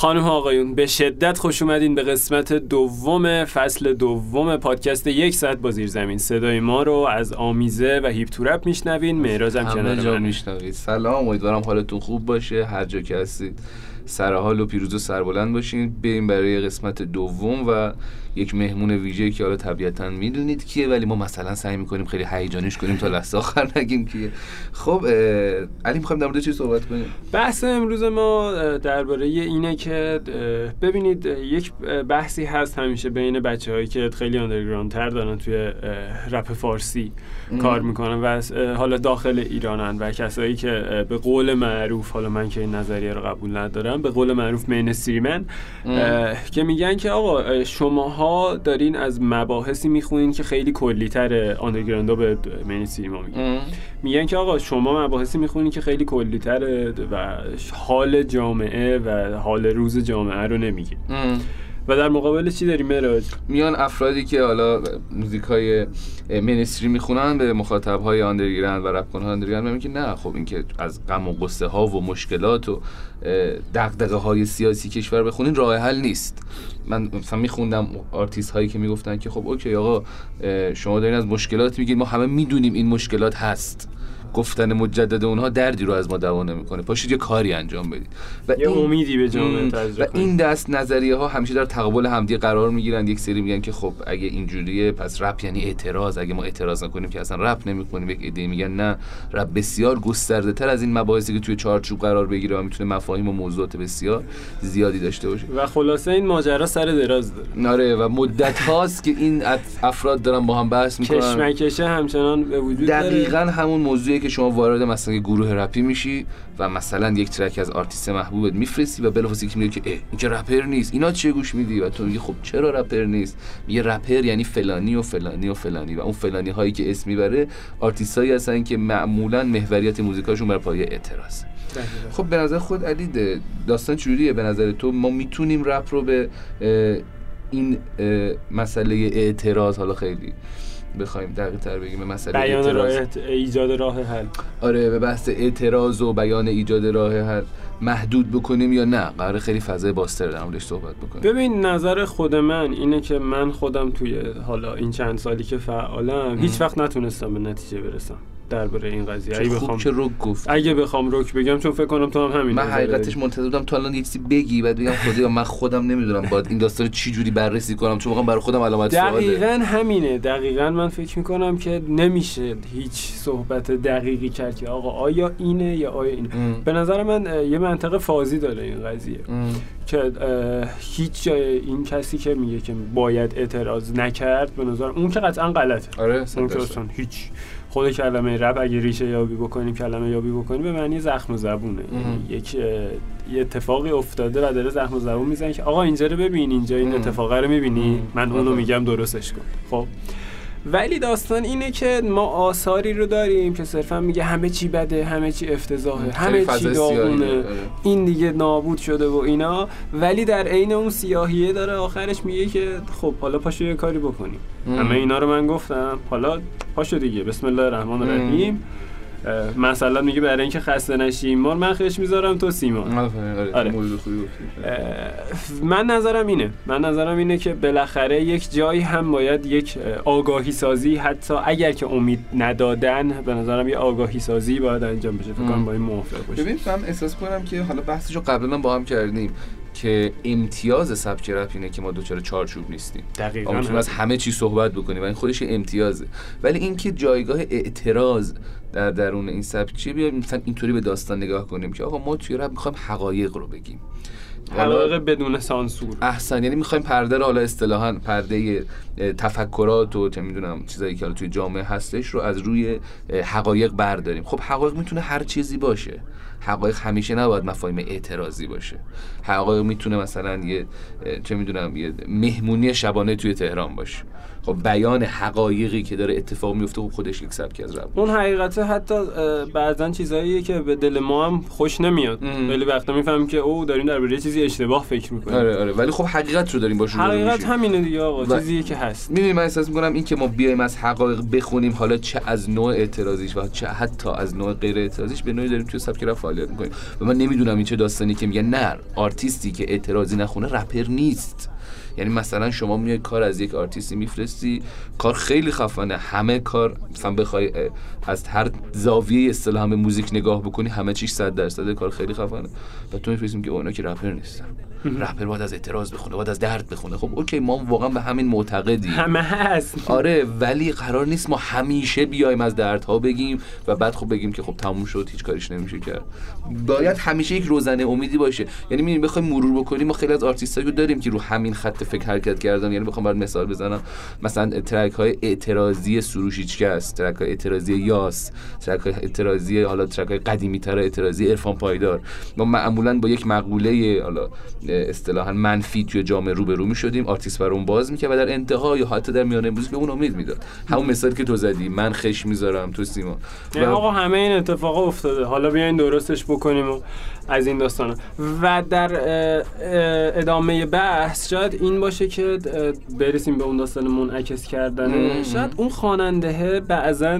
خانم آقایون به شدت خوش اومدین به قسمت دوم فصل دوم پادکست یک ساعت با زیر زمین. صدای ما رو از آمیزه و هیپ تورپ میشنوین. مهراج هم کنار جا من میشنوید. سلام امیدوارم حالتون خوب باشه. هر جا که هستید. سر حال و پیروز و سربلند باشین. بریم برای قسمت دوم و یک مهمون ویژه که حالا طبیعتا می‌دونید کیه ولی ما مثلا سعی می‌کنیم خیلی هیجانیش کنیم تا لحظه آخر نگیم کیه. خب علی می‌خوایم در مورد چی صحبت کنیم؟ بحث امروز ما درباره اینه که ببینید یک بحثی هست همیشه بین بچه هایی که خیلی آندرگراند تر دارن توی رپ فارسی کار می‌کنن و حالا داخل ایرانن و کسایی که به قول معروف حالا من که این نظریه رو قبول ندارم به قول معروف مینستریمن که میگن که آقا اه، شماها دارین از مباحثی می‌خونین که خیلی کلیتر آندرگراوندا به mainstream یا میگن میگن که آقا شما مباحثی می‌خونین که خیلی کلیتره و حال جامعه و حال روز جامعه رو نمیگه و در مقابل چی داریم مراج؟ میان افرادی که حالا موزیک های mainstream ی می‌خونن به مخاطب های underground و رپ کنها underground میگن که نه خب این که از غم و غصه ها و مشکلات و دغدغه های سیاسی کشور بخونین راه حل نیست. من مثلا میخوندم آرتیست هایی که می‌گفتن که خب OK آقا شما دارین از مشکلات میگین ما همه می‌دونیم این مشکلات هست. گفتن مجدد اونها دردی رو از ما دوا نمی‌کنه. پاشید یه کاری انجام بدید. و یه این- امیدی به جامعه و این دست نظریه ها همیشه در تقابل همدیگه قرار می‌گیرن. یک سری میگن که خب اگه اینجوریه پس رپ یعنی اعتراض. اگه ما اعتراض نکنیم که اصلا رپ نمی‌کنیم یک عده میگن نه رپ بسیار گسترده تر از این مباحثی که توی چارچوب قرار بگیره و می‌تونه مفاهیم و موضوعات بسیار زیادی داشته باشه. و خلاصه این ماجرا سر دراز داره. آره و مدت هاست که این اف- افراد دارن با هم بحث می‌کنن. کشمکشه همچنان به وجود دقیقا همون موضوعی که شما وارد مثلا گروه رپی میشی و مثلا یک track از آرتیست محبوبت میفرستی و بلافاصله که میگه که اه این که رپر نیست. اینا چه گوش میدی؟ و تو میگی خب چرا رپر نیست؟ میگه رپر یعنی فلانی و فلانی و فلانی و اون فلانی هایی که اسم می‌بره آرتیستایی هستن که معمولا محوریت موزیکاشون بر پایه اعتراض. خب به نظر خود علی داستان چجوریه؟ به نظر تو ما می‌تونیم رپ رو به این مسئله اعتراض حالا خیلی بخوایم دقیق تر بگیم به مسئله بیان اعتراض. راه ات- ایجاد راه حل. آره به بحث اعتراض و بیان ایجاد راه حل. محدود بکنیم یا نه؟ قرار خیلی فضای باستر در موردش صحبت بکنیم. ببین نظر خود من اینه که من خودم توی حالا این چند سالی که فعالم هیچ وقت نتونستم به نتیجه برسم. درباره این قضیه. اگه بخوام که رو گفت اگه بخوام رک بگم چون فکر کنم تو هم همین من حقیقتش. منتظر بودم تا الان یه چیزی بگی بعد بگم خدایا من خودم نمی‌دونم باید این داستان چی جوری بررسی کنم چون واقعا برای خودم علامت سواله. دقیقا همینه. دقیقا من فکر می‌کنم که نمیشه هیچ صحبت دقیقی کرد که آقا آیا اینه یا آیا اینه. ام. به نظر من یه منطقه فازی داره این قضیه. ام. که هیچ جای این کسی که میگه که باید اعتراض نکرد به نظر اون که قطعا غلطه. آره هیچ. خود کلمه رب اگه ریشه یابی بکنیم کلمه یابی بکنیم به معنی زخم و زبونه یعنی یک یه اتفاقی افتاده و داره زخم و زبون می‌زنه که آقا اینجا رو ببین اینجا این. اتفاقه رو می‌بینی. من اونو. میگم درستش کن خب ولی داستان اینه که ما آثاری رو داریم که صرفا میگه همه چی بده همه چی افتضاحه همه چی داغونه. این دیگه نابود شده و اینا. ولی در عین اون سیاهیه داره آخرش میگه که خب حالا پاشو یه کاری بکنیم. همه اینا رو من گفتم. حالا پاشو دیگه. بسم الله الرحمن الرحیم. مثلا میگه برای اینکه خسته نشیم. مار من خش می‌ذارم تو سیمان آره آره. گفتی. اه، من نظرم اینه. من نظرم اینه که بالاخره یک جایی هم باید یک اه، آگاهی سازی حتی اگر که امید ندادن به نظرم یه آگاهی سازی باید انجام بشه. فکر کنم. با این موافق باشی ببین من احساس کنم که حالا بحثش رو قبلا با هم کردیم که امتیاز سبک رپ اینه که ما دوچار چارچوب نیستیم. دقیقاً. از همه چی صحبت بکنیم و این خودش یه امتیازه. ولی اینکه جایگاه اعتراض در درون این سبک چیه؟ بیایم مثلا اینطوری به داستان نگاه کنیم که آقا ما توی رپ می‌خوایم حقایق رو بگیم. حقایق بدون سانسور. احسن یعنی می‌خوایم پرده رو حالا اصطلاحا پرده تفکرات و چه می‌دونم چیزایی که حالا توی جامعه هستش رو از روی حقایق برداریم. خب حقایق می‌تونه هر چیزی باشه. حقایق همیشه نباید مفاهیم اعتراضی باشه. حقایق می‌تونه مثلا یه چه می‌دونم یه مهمونی شبانه توی تهران باشه. خب بیان حقایقی که داره اتفاق میفته خب خودش یک سبکی از رپ اون حقیقته حتی بعضا چیزاییه که به دل ما هم خوش نمیاد. خیلی وقتا می‌فهمیم که او داریم درباره یه چیزی اشتباه فکر می‌کنیم آره آره ولی خب حقیقت رو داریم باش روبرو حقیقت. همینه دیگه آقا و- چیزیه که هست. می‌دونی من احساس می‌کنم این که ما بیایم از حقایق بخونیم حالا چه از نوع اعتراضیش و چه حتی از نوع غیر اعتراضیش به نوعی داریم توی سبک رپ فعالیت می‌کنیم. و من نمی‌دونم این چه داستانی که میگه نه آرتیستی که اعتراضی نخونه رپر نیست. یعنی مثلا شما میای کار از یک آرتیستی میفرستی کار خیلی خفنه. همه کار مثلا بخوای از هر زاویه اصطلاح موزیک نگاه بکنی همه چیش 100 درصد کار خیلی خفنه. و تو میفرستیم که اونا که رپر نیستن. رپر باید از اعتراض بخونه باید از درد بخونه. خب OK ما واقعا به همین معتقدیم. همه هست. آره ولی قرار نیست ما همیشه بیایم از دردها بگیم و بعد خب بگیم که خب تموم شد هیچ کاریش نمیشه کرد. باید همیشه یک روزنه امیدی باشه. یعنی می‌بینیم بخوایم مرور بکنیم ما خیلی از آرتیستایی داریم که رو همین خط فکر حرکت کردن. یعنی بخوام برات مثال بزنم. مثلا track های اعتراضی سروش است track های اعتراضی یاس track های اعتراضی حالا track های قدیمی تر اعتراضی عرفان پایدار. ما معمولا با یک مقوله حالا اصطلاحا منفی توی جامعه رو به رو می‌شدیم آرتیست بر اون باز می‌کرد و در انتها یا حتی در میانه موزیک به اون امید می‌داد. همون مثالی که تو زدی من خش می‌ذارم تو سیما. و... آقا همه این اتفاق افتاده. حالا بیاین درستش بکنیم و از این داستانا. و در ادامه بحث شاید این باشه که برسیم به اون داستان منعکس کردن شاید اون خواننده بعضا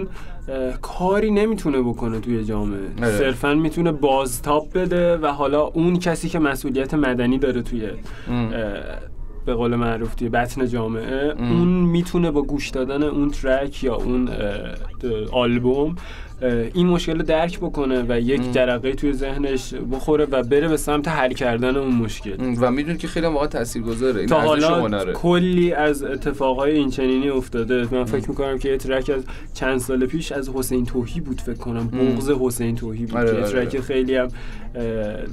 کاری نمی‌تونه بکنه توی جامعه. صرفا می‌تونه بازتاب بده و حالا اون کسی که مسئولیت مدنی داره توی به قول معروف توی بطن جامعه اون می‌تونه با گوش دادن اون ترک یا اون آلبوم این مشکل رو درک بکنه و یک جرقه توی ذهنش بخوره و بره به سمت حل کردن اون مشکل. و می‌دونی که خیلی واقعا تاثیرگذاره. تا حالا کلی از اتفاقای این چنینی افتاده. من فکر می‌کنم که یه track از چند سال پیش از حسین تهی بود فکر کنم. بغض حسین تهی بود. آره، یه آره، track آره. خیلی هم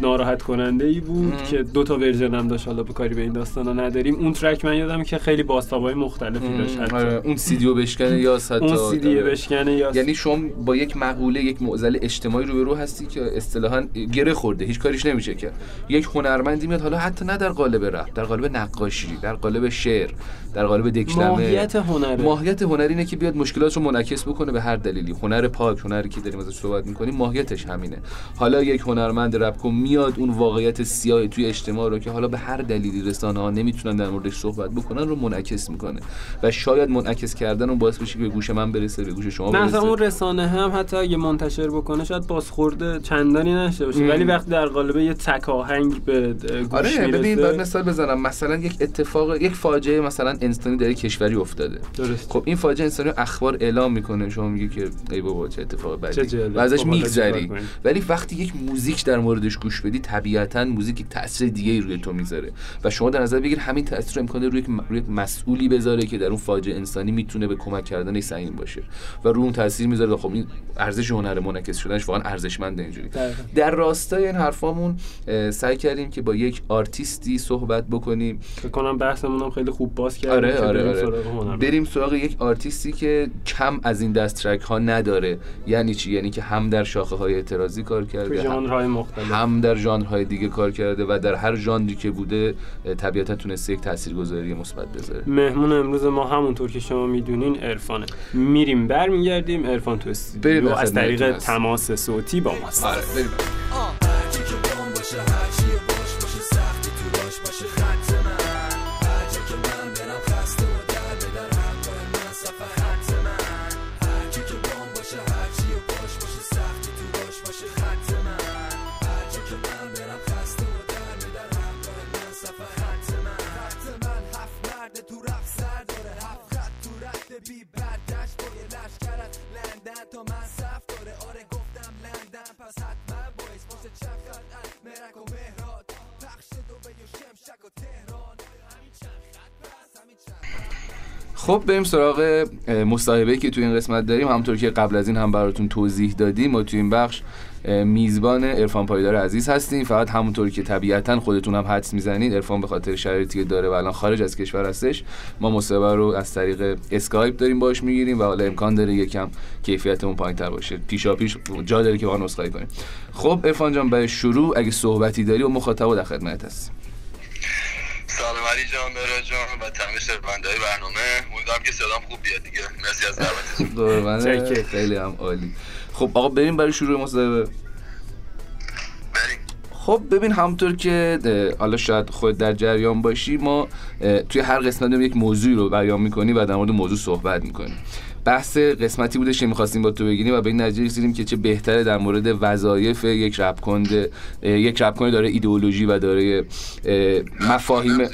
ناراحت کننده ای بود که دو تا version هم داشت حالا به کاری به این داستانا نداریم. اون track من یادم که خیلی بازتابای مختلفی داشت اون سیدیو بشکنه یا اون سیدیو بشکنه یا یعنی شما با یک مقوله یک معضل اجتماعی رو به رو هستی که اصطلاحا گره خورده هیچ کاریش نمیشه کرد یک هنرمندی میاد حالا حتی نه در قالب رپ در قالب نقاشی در قالب شعر در قالب دکلمه. ماهیت هنر ماهیت هنر اینه که بیاد مشکلات رو منعکس بکنه به هر دلیلی. هنر پاک هنری که داریم ازش صحبت می‌کنیم ماهیتش همینه. حالا یک هنرمند رپ کن میاد اون واقعیت سیاه توی اجتماع رو که حالا به هر دلیلی رسانه ها نمی‌تونن در موردش صحبت بکنن رو منعکس می‌کنه. و شاید منعکس کردن اون باعث بشه که به گوش من برسه به گوش شما برسه. اون رسانه هم حتی اگه منتشر بکنه شاید بازخورده چندانی نشه باشه. ولی وقتی در قالب یه تک آهنگ به گوش آره ببین مثال بزنم. مثلا یک اتفاق یک فاجعه مثلا انسانی در کشوری افتاده. درست. خب این فاجعه انسانی اخبار اعلام می‌کنه. شما میگی که ای بابا چه اتفاق بدی. و ازش خب، میگذری. ولی وقتی یک موزیک در موردش گوش بدی طبیعتا موزیک تاثیر دیگه روی تو می‌ذاره. و شما در نظر بگیر همین تاثیر رو امکانه روی روی مسئولی بذاره که در اون فاجعه انسانی می‌تونه به کمک کردن سهیم باشه. و رو اون تاثیر می‌ذاره خب این ارزش هنر منعکس شدنش واقعا ارزشمنده اینجوری. در راستای این حرفامون سعی کردیم که با یک آرتیستی صحبت بکنیم. فکر کنم بحثمون هم خیلی خوب باز کردیم آره آره, آره. بریم سراغ یک آرتیستی که کم از این دست track ها نداره. یعنی چی؟ یعنی که هم در شاخه های اعتراضی کار کرده مختلف. هم در ژانرهای دیگه کار کرده و در هر ژانری که بوده طبیعتا تونسته یک تاثیرگذاری مثبت بذاره. مهمون امروز ما همونطور که شما می‌دونین عرفانه. میریم برمیگردیم عرفان تو استودیو. از طریق تماس صوتی با ماست. آره بریم. خب بریم سراغ مصاحبه که تو این قسمت داریم. همونطور که قبل از این هم براتون توضیح دادیم ما تو این بخش میزبان ارفان پایدار عزیز هستیم. فقط همونطور که طبیعتا خودتون هم حدس می‌زنید ارفان به خاطر شرایطی که داره و الان خارج از کشور هستش ما مصاحبه رو از طریق اسکایپ داریم باش می‌گیریم و حالا امکان داره یکم کیفیتمون پایینتر باشه. پیشا پیش جا داره که با نسخه کنیم. خب ارفان جان برای شروع اگه صحبتی داری و مخاطب در خدمت هستیم سلام علی جان برا جان و تمام شنونده‌های برنامه. امیدوارم که صدام خوب بیاد دیگه. مرسی از دعوتتون. خیلی هم عالی. خب آقا بریم برای شروع مصاحبه. بریم. خب ببین همونطور که حالا شاید خود در جریان باشی ما توی هر قسمت یک موضوعی رو بیان می‌کنی و در مورد موضوع صحبت می‌کنیم بحث قسمتی بودش که می‌خواستیم با تو بگیریم و به این نتیجه رسیدیم که چه بهتره در مورد وظایف یک رپ کنده یک رپ کنده داره ایدئولوژی و داره مفاهیم.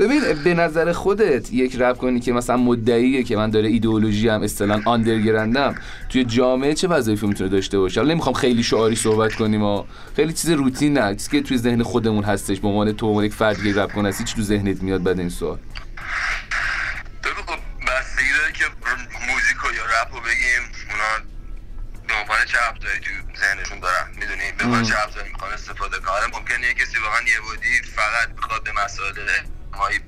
ببین به نظر خودت یک رپ کنی که مثلا مدعیه که من داره ایدئولوژی هم اصطلاحا آندرگرندم توی جامعه چه وظایفی می‌تونه داشته باشه؟ حالا نمی‌خوام خیلی شعاری صحبت کنیم و خیلی چیز روتین نه چیزی که توی ذهن خودمون هستش به عنوان تو یک فرد یک رپ کنی چی تو ذهنت میاد بعد این سوال؟ که موزیک یا رپ رو بگیم اونا به عنوان چه ابزاری تو ذهنشون دارن می‌دونی؟ به عنوان چه ابزاری می‌خوان استفاده کنن. ممکنه کسی واقعا یه بودی فقط بخواد به مسائل مایی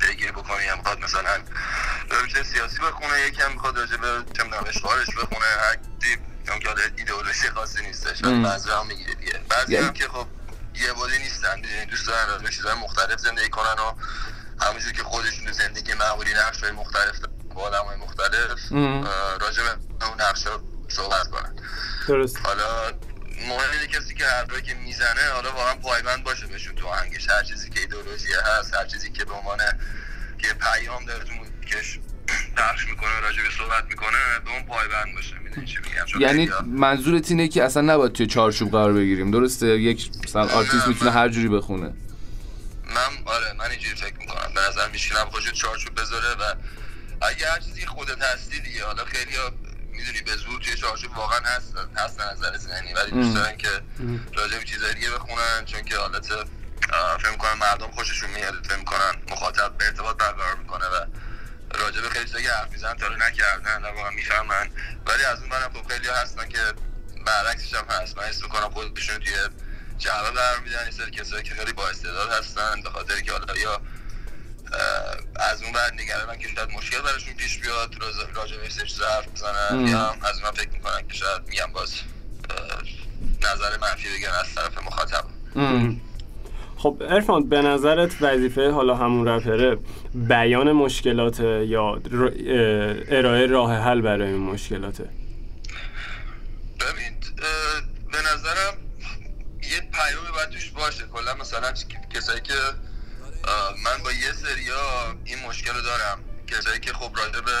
پیگیری بکنه یا می‌خواد مثلا رابطه سیاسی بخونه یکم می‌خواد راجع به اشغالش بخونه هر چون که ایدئولوژی خاصی نیستش بعضی هم می‌گیره دیگه. بعضی هم که خب یه بودی نیستن دوست دارن راجع چیزهای مختلف زندگی کنن و همونجور که خودشون تو زندگی معمولی نقش های مختلف با آدم های مختلف راجع به اون نقش صحبت کنن. درست. حالا مهم اینه کسی که حرفایی که می‌زنه حالا واقعا پایبند باشه بهشون تو آهنگش. هر چیزی که ایدئولوژی هست هر چیزی که به عنوان یه پیام داره تو موزیکش پخش می‌کنه راجع به صحبت می‌کنه به اون پایبند باشه. یعنی منظورت اینه که اصلا نباید توی چارچوب قرار بگیریم. درسته؟ یک مثلا آرتیست می‌تونه هر جوری بخونه. من آره من اینجوری فکر می‌کنم. به نظر میشینم خوشت چارچوب بذاره و اگه هر چیزی خودت هستی دیگه حالا خیلی می‌دونی به زور توی چارچوب واقعا هست هست نظر ذهنی ولی دوست دارن که راجع به چیزای دیگه بخونن چون که حالت فهم کنن مردم خوششون میاد فهم کنن مخاطب به ارتباط برقرار می‌کنه و راجع به خیلی چیزایی حرف می‌زنن تا نکردن واقعا می‌فهمن. ولی از اون برم خب خیلی هستن که برعکسش هم هست. من حس می‌کنم خودشون توی جعبه قرار میدن این کسایی که خیلی با استعداد هستن به خاطر که حالا یا از اون بعد نگرانن که شاید مشکل براشون پیش بیاد راجع به چیز حرف بزنن یا از اون فکر می‌کنن که شاید میگم باز نظر منفی بگن از طرف مخاطب. خب ارفان به نظرت وظیفه حالا همون رپره بیان مشکلات یا ارائه راه حل برای این مشکلاته ببین به نظرم یه پیامی باید توش باشه کلا مثلا کسایی که من با یه سریا این مشکل رو دارم. کسایی که خب راجع به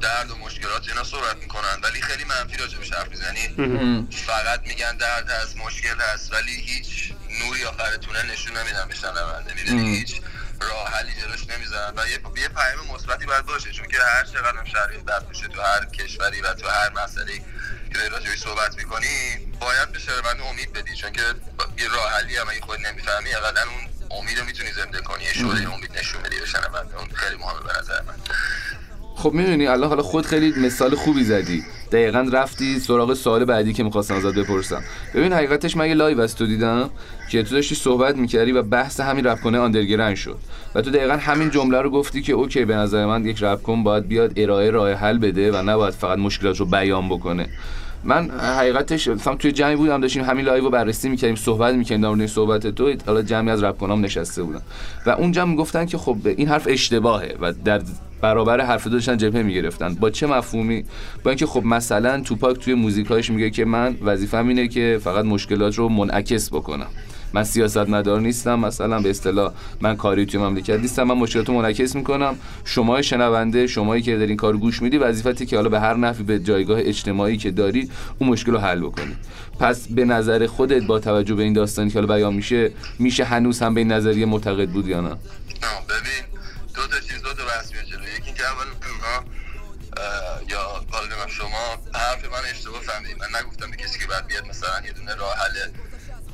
درد و مشکلات اینا صحبت می‌کنن ولی خیلی منفی راجع به حرف می‌زنی. فقط میگن درد هست مشکل هست ولی هیچ نوری آخر تونه نشون نمیدن به شنونده. می‌دونی؟ هیچ راه حلی جلوش نمی‌زنن و یه یه پیام مثبتی باید باشه چون که هر چقدر هم شرایط بد باشه تو هر کشوری و تو هر مسئله که داری راجعش صحبت می‌کنی باید به شهروند امید بدی چون که یه راه حلی هم اگه خود نمی‌فهمی اقلا اون امید می‌تونی زنده کنی شعله امید. نشون بدی به شنونده اون خیلی مهمه به نظر من. خب می‌دونی الله حالا خود خیلی مثال خوبی زدی. دقیقا رفتی سراغ سوال بعدی که می‌خواستم ازت بپرسم. ببین حقیقتش من یه live از تو دیدم که تو داشتی صحبت می‌کردی و بحث همین رپ کن underground شد. و تو دقیقا همین جمله رو گفتی که okay به نظر من یک رپ کن باید بیاد ارائه راه حل بده و نباید فقط مشکلات رو بیان بکنه. من حقیقتش مثلا توی جمعی بودم داشتیم همین live رو بررسی می‌کردیم صحبت می‌کردیم در مورد صحبت تو. حالا جمعی از رپ کنام نشسته بودن و اونجا می‌گفتن که خب این حرف اشتباهه و در برابر حرف داشتن جبهه می‌گرفتن. با چه مفهومی؟ با اینکه خب مثلا توپاک توی موزیکاش میگه که من وظیفه‌م اینه که فقط مشکلات رو منعکس بکنم. من سیاست مدار نیستم مثلا به اصطلاح من کاری توی مملکت نیستم من مشکلاتو منعکس می‌کنم. شما شنونده شمایی که دارین کار گوش میدی وظیفتی که حالا به هر نفی به جایگاه اجتماعی که داری اون مشکل رو حل بکنی. پس به نظر خودت با توجه به این داستانی که حالا بیان میشه میشه هنوز هم به این نظریه معتقد بود یا نه؟ ببین دو تا چیز دو تا بحث یکی که اول یا حالا شما حرف من اشتباه فهمیدید من نگفتم به کسی که بعد بیاد مثلا یه دونه راه حل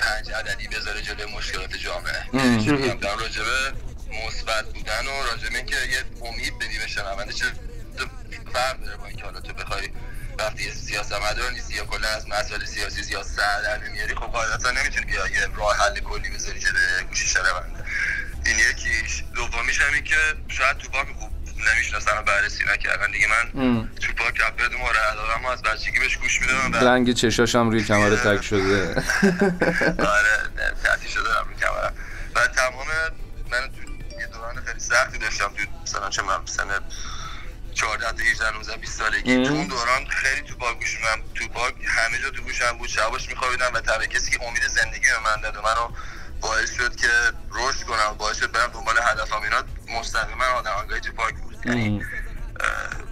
پنج عددی بذاره جلوی مشکلات جامعه. میگم؟ در راجبه مثبت بودن و راجبه که یه امید بدی به شنونده چه فرق داره با اینکه حالا تو بخوای وقتی سیاست مدار نیستی یا کلا از مسائل سیاسی زیاد سر در نمیاری خب قاعدتا نمی‌تونی بیا یه راه حل کلی بذاری جلوی گوشی شنونده. این یکیش. دومیش همین که شاید تو باک نمی‌شناسن و بررسی نکردن. دیگه من تو پاک دو مورد علاقه از بچگی بهش گوش میدم؟ رنگ چشاش هم روی کمره تک شده. آره تعطی شده روی کمره و تمام من تو یه دوران خیلی سختی داشتم تو مثلا چه من سن 14 تا 18 19 20 سالگی. تو اون دوران خیلی تو پاک گوش میدم تو پاک همه جا تو گوشم بود شباش میخوابیدم و تنها کسی که امید زندگی به من داد و منو باعث شد که رشد کنم باعث شد برم دنبال هدفم. اینا مستقیما آهنگای تو پاک بود یعنی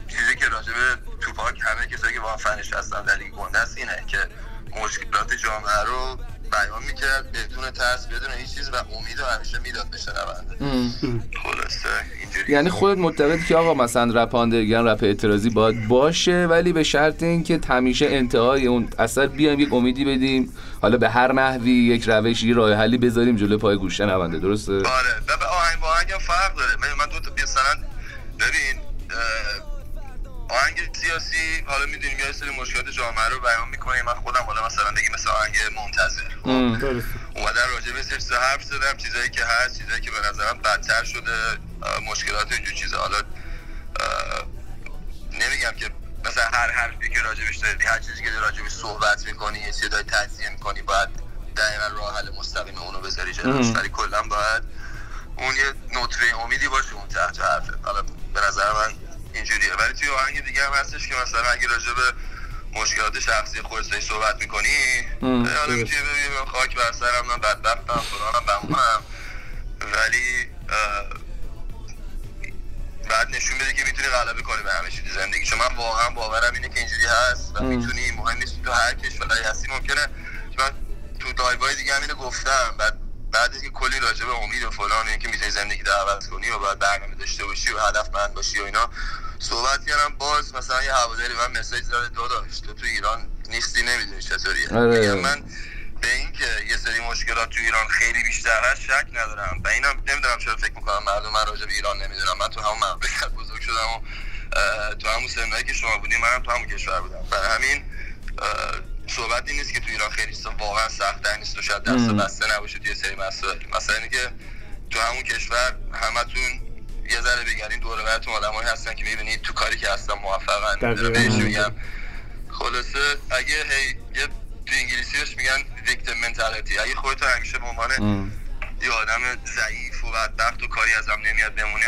چیزی که راجع به توپاک همه کسایی که واقعا فنش هستن در این گنده است اینه که مشکلات جامعه رو بیان می‌کرد بدون ترس بدون هیچ چیز و امید رو همیشه می‌داد به شنونده. خلاصه اینجوری یعنی خودت معتقدی که آقا مثلا رپ آندرگران رپ اعتراضی باید باشه ولی به شرط اینکه همیشه انتهای اون اثر بیایم یک امیدی بدیم حالا به هر نحوی یک روشی راه حلی بذاریم جلو پای گوش شنونده درسته؟ آره. و به آهنگ با آهنگ فرق داره. من من دو تا مثلا ببین آهنگ سیاسی حالا می‌دونیم یه سری مشکلات جامعه رو بیان می‌کنه من خودم حالا مثلا بگیم مثل آهنگ منتظر. درسته. اومدن راجع به چیزا حرف زدم چیزایی که هست چیزایی که به نظرم بدتر شده مشکلات اینجور چیزا. حالا نمیگم که مثلا هر حرفی که راجبش داری هر چیزی که راجبش صحبت می‌کنی یه چیزی داری تجزیه می‌کنی باید دقیقا راه حل مستقیم اونو بذاری جلوش. ولی کلا باید اون یه نطفه امیدی باشه اون تحت حرفه. حالا به نظر من اینجوریه. ولی توی آهنگ دیگه هم هستش که مثلا اگه راجع به مشکلات شخصی خودت صحبت می‌کنی حالا. می‌تونی ببینی من خاک بر سرم من بدبختم فلانم بمونم ولی بعد نشون بده که می‌تونی غلبه کنی به همه چیز زندگی. چون من واقعا باورم اینه که اینجوری هست و. می‌تونی مهم نیست تو هر کشوری هستی ممکنه. من تو لایوهای دیگه هم اینو گفتم. بعد بعد از که کلی راجع به امید و فلان اینکه می‌تونی زندگی رو عوض کنی و باید برنامه داشته باشی و هدف مند باشی و اینا صحبت کردم باز مثلا یه هواداری من مسیج داره دو داشت. تو تو ایران نیستی نمی‌دونی چطوریه. آره. من به اینکه یه سری مشکلات تو ایران خیلی بیشتر هست شک ندارم. و اینم نمی‌دونم چرا فکر می‌کنم مردم من راجع به ایران نمی‌دونم. من تو همون مملکت بزرگ شدم و تو همون سنایی که شما بودیم منم تو همون کشور بودم. برای همین صحبت این نیست که تو ایران خیلی واقعا سخت نیست و شاید دست. بسته نباشه توی یه سری مسائل مثلا اینکه تو همون کشور همتون یه ذره بگردین دور و براتون آدمایی هستن که می‌بینید تو کاری که هستن موفقن. بهش میگم خلاصه اگه هی یه تو انگلیسیش میگن ویکتیم منتالیتی اگه خودت همیشه به عنوان. یه آدم ضعیف و بدبخت و کاری ازم نمیاد بمونه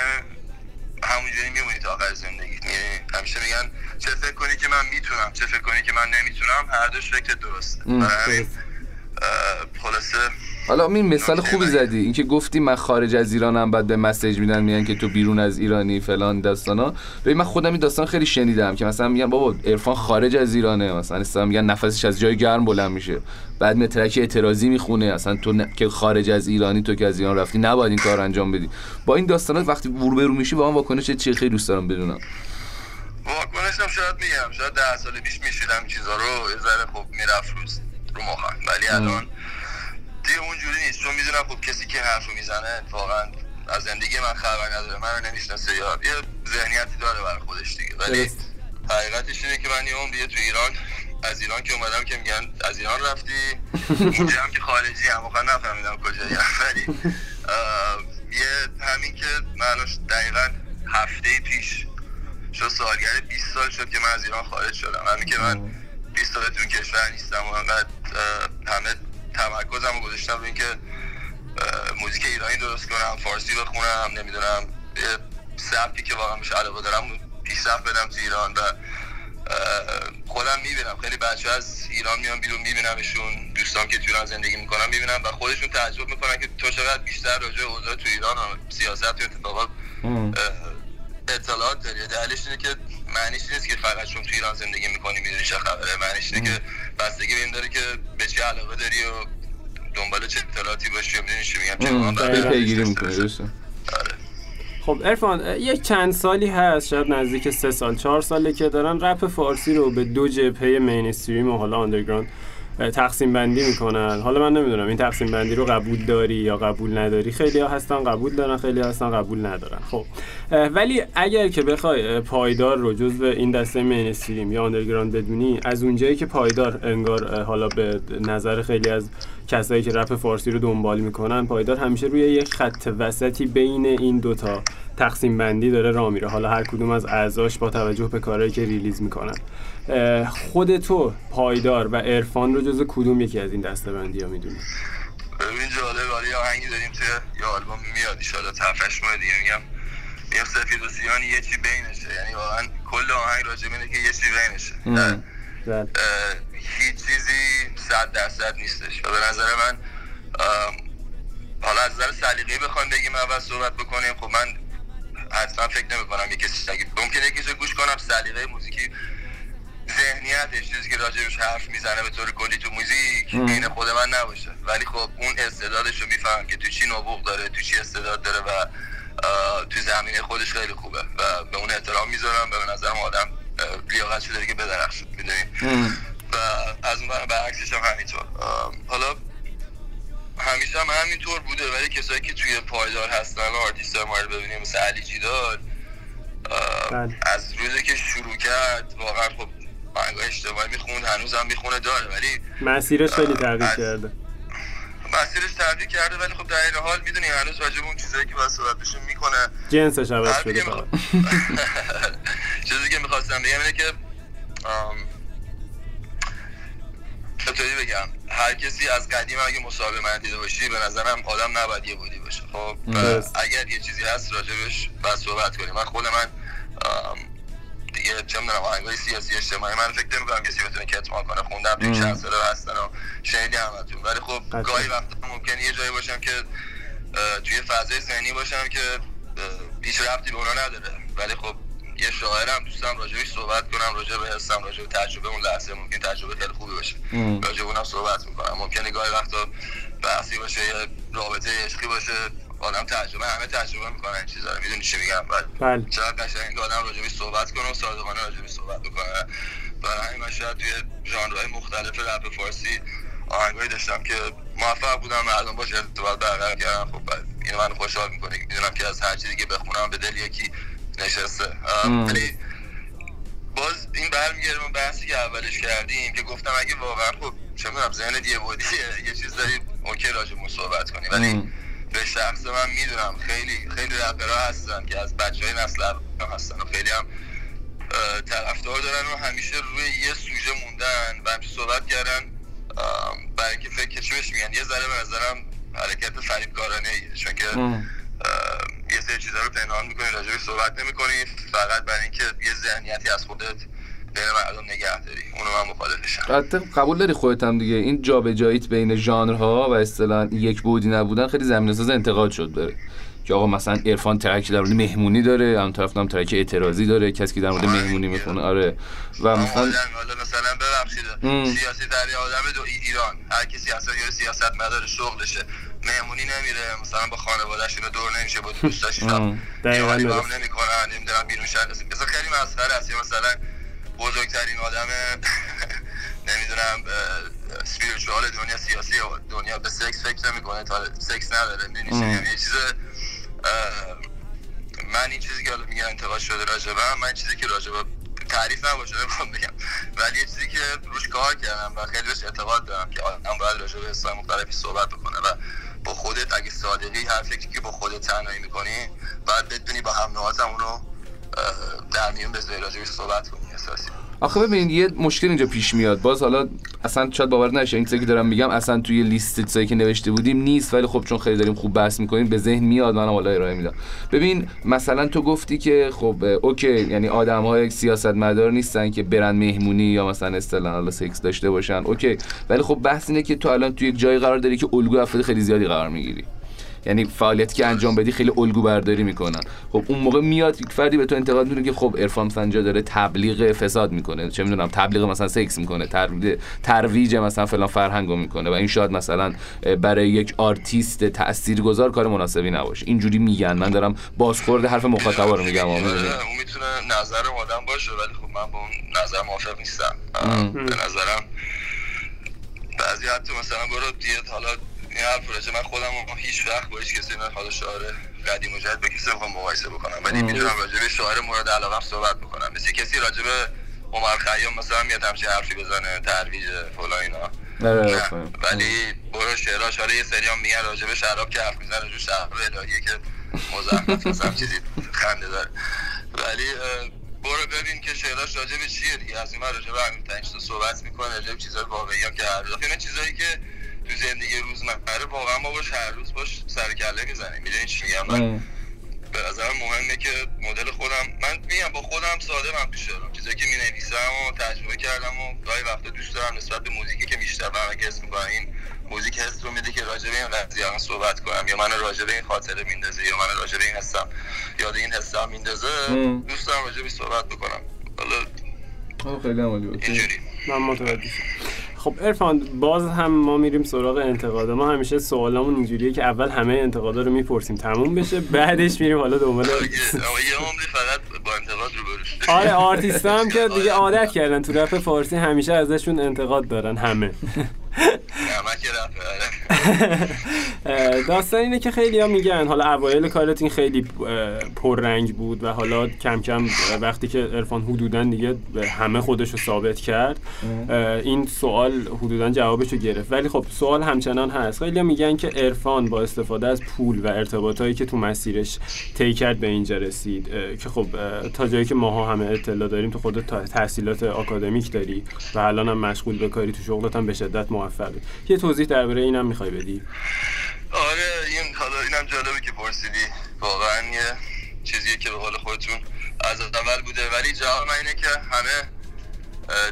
همونجوری میمونی تا آخر زندگی. یعنی همیشه میگن چه فکر کنی که من می‌تونم چه فکر کنی که من نمی‌تونم هر دوش فکر درسته. برای خلاصه حالا این مثال خوبی. زدی. اینکه گفتی من خارج از ایرانم بعد به مسیج میدن میگن که تو بیرون از ایرانی فلان داستانا ببین من خودم این داستان خیلی شنیدم که مثلا میگن بابا عرفان خارج از ایرانه. مثلا اصلا میگن نفسش از جای گرم بلند میشه. بعد مترک اعتراضی می‌خونه. اصلا تو ن- که خارج از ایرانی تو که از ایران رفتی نباید این کار انجام بدی. با این داستانات وقتی رو میشی با هم واکنش چی خیلی دوست دارم بدونم. واکنشم شاید میگم. شاید ده سال پیش میشیدم چیزا رو. یه ذره خب می‌رفت رو مخم ولی الان دیگه اونجوری نیست. چون می‌دونم خب کسی که حرف رو می‌زنه واقعا از زندگی من خبر نداره. من رو نمی‌شناسه. یا یه ذهنیتی داره برای خودش دیگه. ولی. حقیقتش اینه که من یه عمر دیگه تو ایران از ایران که اومدم که میگن از ایران رفتی. اینجا هم که خارجی هم. واقعا نفهمیدم کجایی ولی یه همین که من دقیقا هفته پیش شد سالگرد 20 سال شد که من از ایران خارج شدم. همین که من 20 سال تو کشور نیستم و انقدر همه تمرکزم رو گذاشتم روی اینکه موزیک ایرانی درست کنم فارسی بخونم نمی‌دونم سبکی که واقعا بهش علاقه دارم پیشرفت بدم تو ایران و خودم می‌بینم. خیلی بچه از ایران میان بیرون میبینمشون دوستان که تو ایران زندگی می‌کنم می‌بینم و خودشون تعجب می‌کنن که تو چقدر بیشتر راجع اوضاع تو ایران و سیاست و اتفاقات اطلاعات داری. دلیلش اینه که معنیش نیست که فقط چون تو ایران زندگی می‌کنی می‌دونی چه خبره. معنیش اینه که بستگی به این داره که به چه علاقه داری و دنبال چه اطلاعاتی باشی و می‌دونی چی میگم. چه پیگیری آره. خب ارفان یک چند سالی هست شاید نزدیک سه سال چهار ساله که دارن رپ فارسی رو به دو جبهه مینستریم و حالا آندرگراند اه، تقسیم بندی می‌کنن. حالا من نمی‌دونم این تقسیم بندی رو قبول داری یا قبول نداری؟ خیلی ها هستن قبول دارن خیلی ها هستن قبول ندارن. خب ولی اگر که بخوای پایدار رو جزو این دسته mainstream یا underground بدونی از اونجایی که پایدار انگار حالا به نظر خیلی از کسایی که رپ فارسی رو دنبال می‌کنن پایدار همیشه روی یک خط وسطی بین این دوتا تقسیم بندی داره راه میره. حالا هر کدوم از اعضاش با توجه به کارهایی که release می‌کنن. اه، خود تو پایدار و عرفان رو جز کدوم یکی از این دسته بندی ها می‌دونی؟ ببین جالب آره یه آهنگی داریم توی یه آلبوم میاد ایشالا تفش ماه دیگه میگم. میگم سفید و سیان یه چی بینشه. یعنی واقعا کل آهنگ راجع اینه که یه چی بینشه. بله. هیچ چیزی صد درصد نیستش. و به نظر من حالا از نظر سلیقه‌ای بخوایم بگیم اول صحبت بکنیم. خب من اصلا فکر نمی کنم یه کسی ممکنه یکی گوش کنم سلیقه موزیکی ذهنیتش چیزی که راجبش حرف می‌زنه به طور کلی تو موزیک این خود من نباشه. ولی خب اون استعدادش رو میفهم که تو چی نبوغ داره تو چی استعداد داره و تو زمینه خودش خیلی خوبه و به اون احترام می‌ذارم به نظرم آدم لیاقت شده که بدرخشد می‌دونی؟ و از اون برعکسش هم همینطور. حالا همیشه هم همینطور بوده ولی کسایی که توی پایدار هستن آرتیست ما رو ببینیم مثل علی جیدار بله. از روزی که شروع کرد واقعا خب آهنگای اجتماعی می‌خوند هنوز هم می‌خونه داره ولی مسیرش خیلی تغییر کرده. مسیرش تغییر کرده ولی خب در این حال می‌دونی هنوز راجب اون چیزایی که باید صحبت بشه می‌کنه. جنسش عوض شده چیزی که می‌خواستم بگم اینه که چطوری بگم؟ هر کسی از قدیم اگه مصاحبه من دیده باشی به نظرم آدم نباید یه بودی باشه. خب اگر یه چیزی هست راجبش بعد صحبت کنیم. من خود من دیگه چه می‌دونم آهنگای سیاسی اجتماعی من فکر نمی‌کنم کسی بتونه کتمان کنه خوندم توی چند ساله هستن و شنیدی همتون. ولی خب گاهی وقتا ممکنه یه جایی باشم که توی فضای ذهنی باشم که هیچ ربطی به اونا نداره. ولی خب یه شاعرم دوستم راجبش صحبت کنم راجع به حسم راجع به تجربه اون لحظه ممکن تجربه خیلی خوبی باشه. راجع اونم صحبت می‌کنم. ممکنه گاهی وقتا بحثی باشه یه رابطه عشقی باشه. آدم تجربه همه تجربه می‌کنن این چیزا رو. می‌دونی چی میگم؟ بعد بله. چقدر قشنگ آدم راجبش صحبت کنه و صادقانه راجبش صحبت بکنه برای همین من شاید توی ژانرهای مختلف رپ فارسی آهنگایی داشتم که موفق بودم مردم باشه ارتباط برقرار کردم. خب اینو من خوشحال می‌کنه می‌دونم که از هر چیزی که بخونم به دل یکی نشسته. ولی باز این برمیگرده اون بحثی که اولش کردیم که گفتم اگه واقعا خب چه می‌دونم ذهن یه بودیه یه چیز داری اوکی راجع صحبت کنی. ولی به شخص من می‌دونم. خیلی خیلی رپرها هستن که از بچه های نسل هستن و خیلی هم طرفدار دارن و همیشه روی یه سوژه موندن و همیشه صحبت کردن برای اینکه فکر چی میگن. یه ذره به نظرم حرکت فریبکارانه چون که یه سری چیزا رو پنهان می‌کنی راجع صحبت نمی‌کنی. فقط برای اینکه یه ذهنیتی از خودت بین مردم نگه داری. اونو من مخالفشم قبول داری خودت هم دیگه؟ این جابجاییت بین ژانرها و اصطلاحا یک بودی نبودن خیلی زمینه ساز انتقاد شد داره که آقا مثلا عرفان ترک در مورد مهمونی داره اون طرف هم ترک اعتراضی داره کسی که در مورد مهمونی می‌خونه. آره. و مثلا مثلا ببخشید. سیاسی در آدم دو ایران. هر کسی اصلا یه سیاست مدار شغلشه. مهمونی نمیره. مثلا با خانواده‌اش دور نمیشه با دوستاش دقیقاً نمی‌کنن. نمی‌دونم بیرون شهر مثلا خیلی مسخره است. مثلا بزرگترین آدم نمی‌دونم سپیریچوال دنیا سیاسی دنیا به سکس فکر نمی‌کنه تا سکس نداره می‌دونی یه چیز من این چیزی که حالا میگن انتقاد شده راجبه من چیزی که راجبه تعریف نباشه نمی‌خوام بگم. ولی یه چیزی که روش کار کردم و خیلی بهش اعتقاد دارم که آدم باید راجبه حسای مختلفی صحبت بکنه و با خودت اگه صادقی هر فکری که با خودت تنهایی می‌کنی باید بدونی با هم نوازم اونو در میون بذاری راجبش صحبت کنی اساسی آخه ببین یه مشکل اینجا پیش میاد. باز حالا اصلا شاید باور نشه این چیزی که دارم میگم اصلا توی لیست چیزایی که نوشته بودیم نیست ولی خب چون خیلی داریم خوب بحث می‌کنیم به ذهن میاد منم حالا ارائه میدم. ببین مثلا تو گفتی که خب okay یعنی آدم های سیاست مدار نیستن که برن مهمونی یا مثلا اصطلاحا حالا سکس داشته باشن. okay ولی خب بحث اینه که تو الان توی یک جایی قرار داری که الگو افراد خیلی زیادی قرار می‌گیری. یعنی فعالیتی که انجام بدی خیلی الگو برداری می‌کنن خب اون موقع میاد یک فردی به تو انتقاد می‌کنه که خب عرفان سنجا داره تبلیغ فساد می‌کنه. چه می‌دونم تبلیغ مثلا سکس می‌کنه ترویج مثلا فلان فرهنگو می‌کنه و این شاید مثلا برای یک آرتیست تاثیرگذار کار مناسبی نباشه. اینجوری میگن. من دارم بازخورد حرف مخاطبا رو میگم. اون می‌تونه نظر آدم باشه ولی خب من با اون نظر موافق نیستم. به نظرم بعضی حتی مثلا برو دیت حالا این حرف راجع من خودم هیچ وقت با هیچ کسی نه حالا شاعر قدیم و جدید به کسی نمی‌خوام مقایسه بکنم. ولی می‌تونم راجع به شاعر مورد علاقه صحبت بکنم. مثل کسی راجع به عمر خیام مثلا میاد همچین حرفی بزنه ترویج فلان اینا. نه. ولی برو شعراش حالا یه سری هم میگن راجع به شراب که حرف می‌زنه راجع شراب الهیه که مزخرف مثلا چیزی خنده داره. ولی برو ببین که شعراش راجع به چیه دیگه. از این راجع به همین صحبت می‌کنه راجع به چیزای واقعی هم که هر چیزایی که تو زندگی روزمره واقعا ما باش هر روز باش سر کله می‌زنیم می‌دونی چی میگم؟ من به نظرم مهمه که مدل خودم من میگم با خودم صادقم تو شعرم چیزایی که می‌نویسم و تجربه کردم و گاهی وقتا دوست دارم نسبت به موزیکی که میشنوم اگه اسم می‌کنم. این موزیک حس رو میده که راجع به این قضیه هم صحبت کنم. یا من راجع به این خاطره میندازه یا من راجع به این حسم یاد این حسم میندازه. دوست دارم راجع به صحبت بکنم. حالا خیلی عالی من متوجه شدم. خب عرفان باز هم ما میریم سراغ انتقادا. ما همیشه سوالامون اینجوریه که اول همه انتقادا رو می‌پرسیم تموم بشه بعدش میریم حالا دنبال یه عمری فقط با انتقاد رو آره آرتیست هم که دیگه عادت کردن تو رپ فارسی همیشه ازشون انتقاد دارن همه. داستان اینه که خیلی ها میگن حالا اوایل کارت این خیلی پررنگ بود و حالا کم کم وقتی که ارفان حدودا دیگه همه خودش رو ثابت کرد این سوال حدودا جوابش رو گرفت. ولی خب سوال همچنان هست. خیلی ها میگن که ارفان با استفاده از پول و ارتباطایی که تو مسیرش طی کرد به اینجا رسید که خب تا جایی که ماها همه اطلاع داریم تو خودت تا- تحصیلات آکادمیک داری و الان هم مشغول به کاری تو شغلت هم به شدت موفقی یه توضیح درباره اینم می‌خوای بدی؟ آره این حالا اینم جالبه که پرسیدی. واقعا یه چیزیه که به قول خودتون از اول بوده. ولی جواب من اینه که همه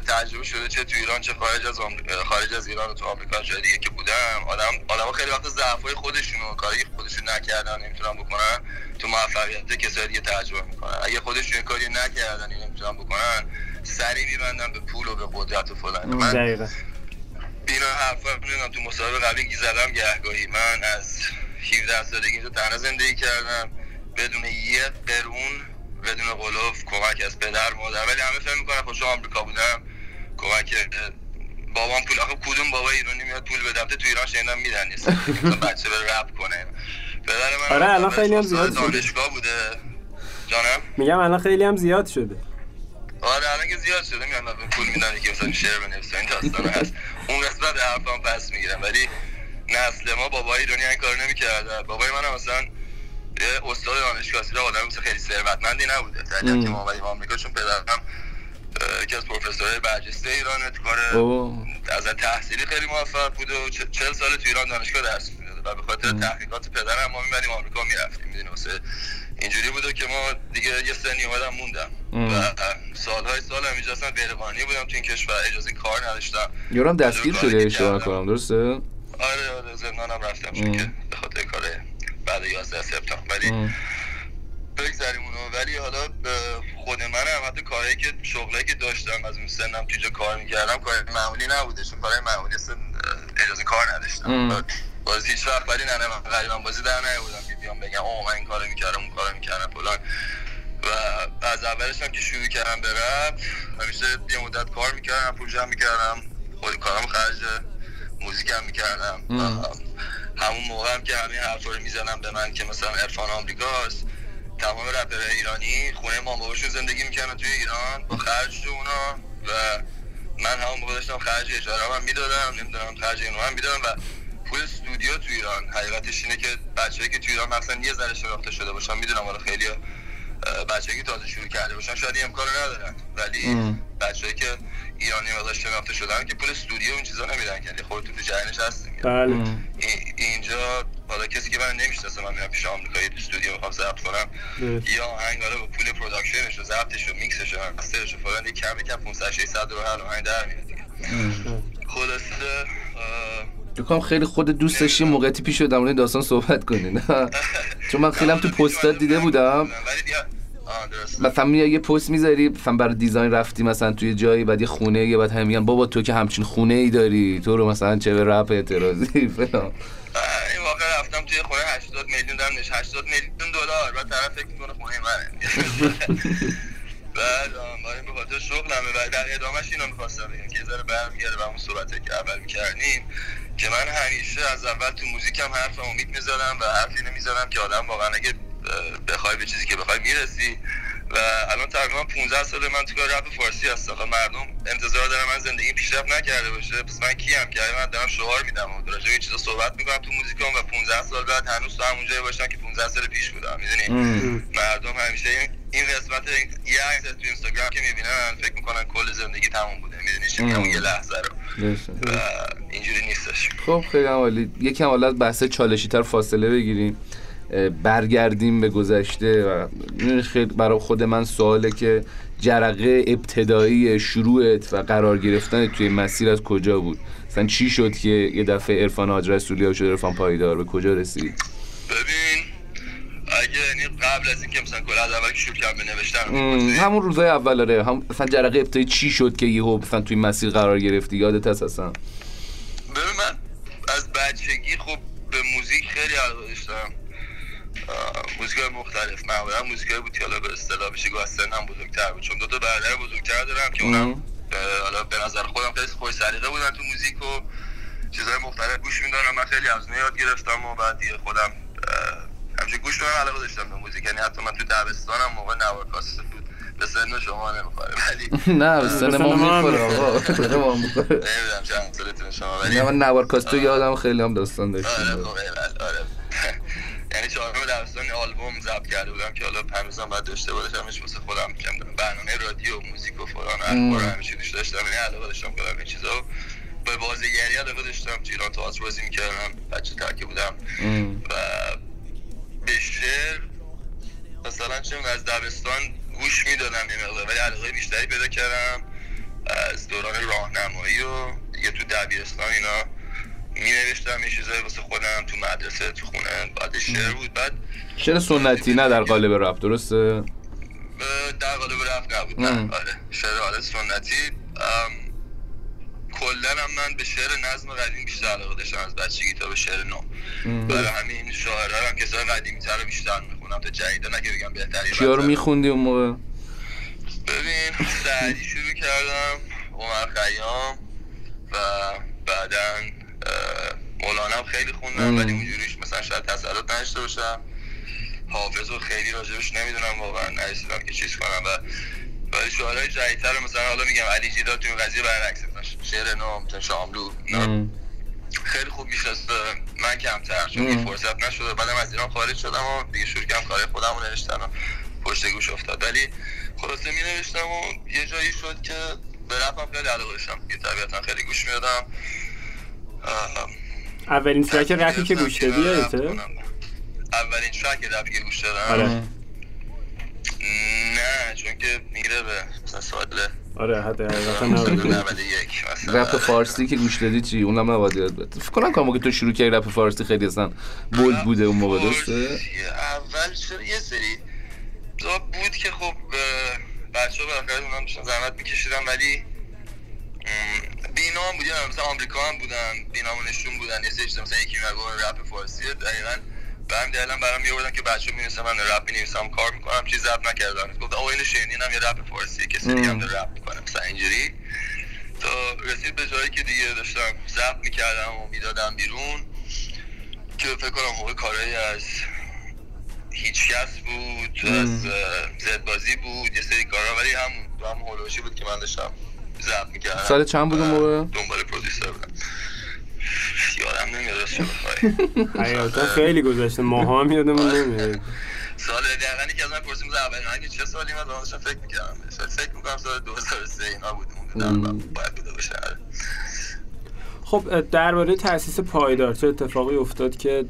تجربه شده چه تو ایران چه خارج از خارج از ایران و تو آمریکا جای دیگه که بودم. آدم آدم خیلی وقت ضعفای خودشونو کاری خودشون نکردن نمی‌تونن بکنن. تو موفقیت کسای دیگه تجربه می‌کنن. اگه خودشون این کاری نکردن نمی‌تونن بکنن سریع میبندن به پول و به قدرت و فلان. من حرفا نمی‌دونم تو مسابقه قبلی زدم گهگاهی. من از 17 سالگی اینجا تنها زندگی کردم. بدون یه قرون بدون قلوف کمک از پدر مادر. ولی همه فکر می‌کنن خوش آمریکا بودم. کمک بابام پول آخه کدوم بابا ایرانی میاد پول بدم تو ایران شنیدم میدن نیست. بچه بره رپ کنه. پدر من آره، الان خیلی هم زیاد شده. دانشگاه بوده. جانم؟ میگم الان خیلی هم زیاد شده. آره الان که زیاد شده میان به پول میدن که مثلا شعر بنویسن این داستان هست. اون قسمت حرفام پس می‌گیرم ولی نسل ما بابای ایرانی این کار نمی‌کردن بابای من هم مثلا یه استاد دانشگاه اصلی آدم مثلا خیلی ثروتمندی نبوده. دلیل که ما اومدیم آمریکا چون پدرم یکی از پروفسورهای برجسته ایرانه تو کار. از تحصیلی خیلی موفق بود و چ- چهل سال تو ایران دانشگاه درس می‌داده و به خاطر تحقیقات پدرم ما می‌بریم آمریکا می‌رفتیم. می‌دونی واسه اینجوری بوده که ما دیگه یه سنی اومدم موندم ام. و سالهای سال هم اینجا اصلا غیرقانونی بودم تو این کشور اجازه کار نداشتم یارم دستگیر کاری شده اشتباه کردم. کنم درسته؟ آره آره زندانم رفتم چون. که به خاطر کار بعد 11 سپتامبر ولی. بگذاریم اونو ولی حالا خود منم حتی کارهایی که شغلایی که داشتم از اون سنم تو اینجا کار می‌کردم کار معمولی نبوده چون کارهای معمولی اجازه کار. نداشتم باز هیچ وقت ولی نه من غریبا بازی در نیاوردم. که بیام بگم اوه من این کارو می‌کردم اون کارو می‌کردم فلان. و از اولش هم که شروع کردم به رپ همیشه یه مدت کار می‌کردم پول جمع می‌کردم خود کارم خرج موزیکم می‌کردم. ام. همون موقع هم که همه حرفا رو می‌زنم به من که مثلا عرفان آمریکاست تمام رپر ایرانی خونه مام باباشون زندگی می‌کردن توی ایران با خرج اونا. و من همون موقع داشتم خرج اجاره هم می‌دادم نمی‌دونم خرج اینو هم می‌دادم. و پول استودیو تو ایران. حقیقتش اینه که بچه‌ای که تو ایران مثلا یه ذره شناخته شده باشن می‌دونم حالا خیلی بچه‌ای که تازه شروع کرده باشن شاید این امکانو ندارن. ولی. بچه‌ای که ایرانی مقدار شناخته شدن که پول استودیو این چیزا نمیدن که خودتون تو جریانش هستیم بله. اینجا حالا کسی که من نمی‌شناسه من میرم پیش آمریکایی تو استودیو می‌خوام ضبط کنم. یا آهنگ حالا با پول production ش و ضبطش و میکسش و master ش و فلان یه کم کم 500 600 رو هر آهنگ در میاد خلاصه اه، بکنم خیلی خود دوست داشتی موقعی پیش در مورد داستان صحبت کنی نه. چون من خیلی هم تو پستات دیده بودم. مثلا یه پست می‌ذاری مثلا برای design رفتی مثلا توی جایی بعد یه خونه یه بعد هم میگن بابا تو که همچین خونه ای داری تو رو مثلا چه به رپ اعتراضی فلان. این واقع رفتم توی خونه 80 میلیون دارم نش 80 میلیون دلار. بعد طرف فکر می‌کنه خونه منه. بعد این به خاطر شغلمه. و در ادامهش اینو می‌خواستم بگم که ذره برمیگرده به اون صحبته که اول می‌کردیم. که من همیشه از اول تو موزیکم حرف امید می‌زدم و حرف اینو می‌زدم که آدم واقعا اگه بخوای به چیزی که بخوای می‌رسی. و الان تقریبا 15 سال من تو کار رپ فارسی هستم. و مردم انتظار دارن من زندگی پیشرفت نکرده باشه. پس من کیم که؟ من دارم شعار میدم. و راجع به چیزا صحبت می‌کنم تو موزیکم و 15 سال بعد هنوز تو همون جایی باشم که 15 سال پیش بودم. می‌دونی. مردم همیشه این قسمت یه عکس تو اینستاگرام که می‌بینن فکر می‌کنن کل زندگی تموم بوده. می‌دونی؟ چی میگم؟ اون یه لحظه رو. و اینجوری نیستش. خب خیلی عالی. یکم حالا از بحث چالشی تر فاصله بگیریم. برگردیم به گذشته و خیلی برای خود من سواله که جرقه ابتدایی شروعت و قرار گرفتن توی مسیر از کجا بود؟ مثلا چی شد که یه دفعه عرفان حاج رسولی ها شد عرفان پایدار به کجا رسید؟ ببین اگه یعنی قبل از اینکه مثلا کل از اول شروع کردم به نوشتن همون روزای اول آره. هم مثلا جرقه ابتدایی چی شد که یهو مثلا توی مسیر قرار گرفتی؟ یادت هست اصلا؟ ببین من از بچگی خب به موزیک خیلی علاقه داشتم. موزیک مختلف. معمولا موزیک بود که حالا به اصطلاح بشه گاه سنم بزرگتر بود. چون دو تا برادر بزرگتر دارم که اونم حالا به نظر خودم خیلی خوش سلیقه بودن تو موزیک و چیزهای مختلف گوش میدارم من خیلی از یاد گرفتم و بعد دیگه خودم همیشه گوش دارم علاقه داشتم به موزیک. یعنی حتی من تو دبستانم موقع نوار کاسه بود. به سن شما نمی‌خوره. ولی نه به سن ما می‌خوره آقا نمی‌دونم چند سالتون شما ولی من نوار کاسه یادم خیلی هم داستان داشتم آره خب آره. یعنی چهارم دبستان آلبوم ضبط کرده بودم که حالا هنوزم باید داشته باشمش واسه خودم کم برنامه رادیو موزیک و فلان اخبار همیشه دوست داشتم. یعنی علاقه داشتم کنم این چیزا. به بازیگری علاقه داشتم. تو ایران تئاتر بازی می‌کردم. بچه ترکه بودم. و به شعر مثلا چون از دبستان گوش می‌دادم یه مقدار ولی علاقه بیشتری پیدا کردم. از دوران راهنمایی و دیگه تو دبیرستان اینا. می نوشتم یه چیزایی واسه خودم تو مدرسه تو خونه. بعد شعر بود. بعد شعر سنتی نه در قالب رپ درسته؟ در قالب رپ نبود. نه آره. شعر آره سنتی. کلا هم من به شعر نظم قدیم بیشتر علاقه داشتم. از بچگی تا به شعر نو. برای همین شاعرها هم کسای قدیمی تر رو بیشتر می‌خونم. تا جدیدا نه که بگم بهتری چیا رو میخوندی اون موقع؟ ببین سعدی شروع کردم عمر خیام و بعدا مولانا خیلی خوندم ولی اونجوریش مثلا شاید تسلط نداشته باشم. حافظ رو خیلی راجبش نمی‌دونم واقعا نرسیدم که چیز کنم. و ولی شعرهای جدیدتر مثلا حالا میگم علی جیدا تو این قضیه برعکس شعر مثلا شاملو. خیلی خوب می‌شناسه. من کمتر چون این فرصت نشده. بعدم از ایران خارج شدم و دیگه شروع کردم کار خودم رو نوشتن و پشت گوش افتاد. ولی خلاصه می نوشتم و یه جایی شد که به رپم خیلی علاقه داشتم. یه طبیعتا خیلی گوش می‌دادم. اولین track رپی که گوش دادی یادته؟ اولین track رپی که گوش دادم. آره. نه چون که میره به مثلا سال آره حتی حقیقتا 91 رپ فارسی که گوش دادی چی؟ اونم نباید یاد بده. فکر کنم که موقع تو شروع کردی رپ فارسی خیلی اصلا bold بوده اون موقع درسته؟ اول چرا یه سری بود که خب بچه ها بالاخره اونم زحمت میکشیدن ولی بینا هم بودن مثلا آمریکا هم بودن بینامونشون بودن یه سری مثلا یکی میگه رپ فارسی دقیقاً به هم دلیلم برام میوردن که بچه می من رپ می نویسم کار می‌کنم چیز رپ نکردم. گفت آقا اینو شنیدم یه رپ فارسی کسی دیگه هم رپ می‌کنه مثلا اینجوری. تا رسید به جایی که دیگه داشتم ضبط می‌کردم و می‌دادم بیرون که فکر کنم موقع کارهایی از هیچ کس بود از زد بازی بود یه سری کارا ولی هم هم هولوشی بود که من داشتم. ضبط می‌کردم. سال چند بود اون موقع؟ دنبال پرودیوسر بودم. یادم نمیاد راست حقیقتا خیلی گذشته ماها هم یادمون نمیاد. سال دقیقا که از من پرسیم اولین آهنگ چه سالی من داشتم فکر می‌کردم؟ فکر می‌کنم سال 2003 اینا بود. اون باید بوده باشه. خب درباره تاسیس پایدار چه اتفاقی افتاد که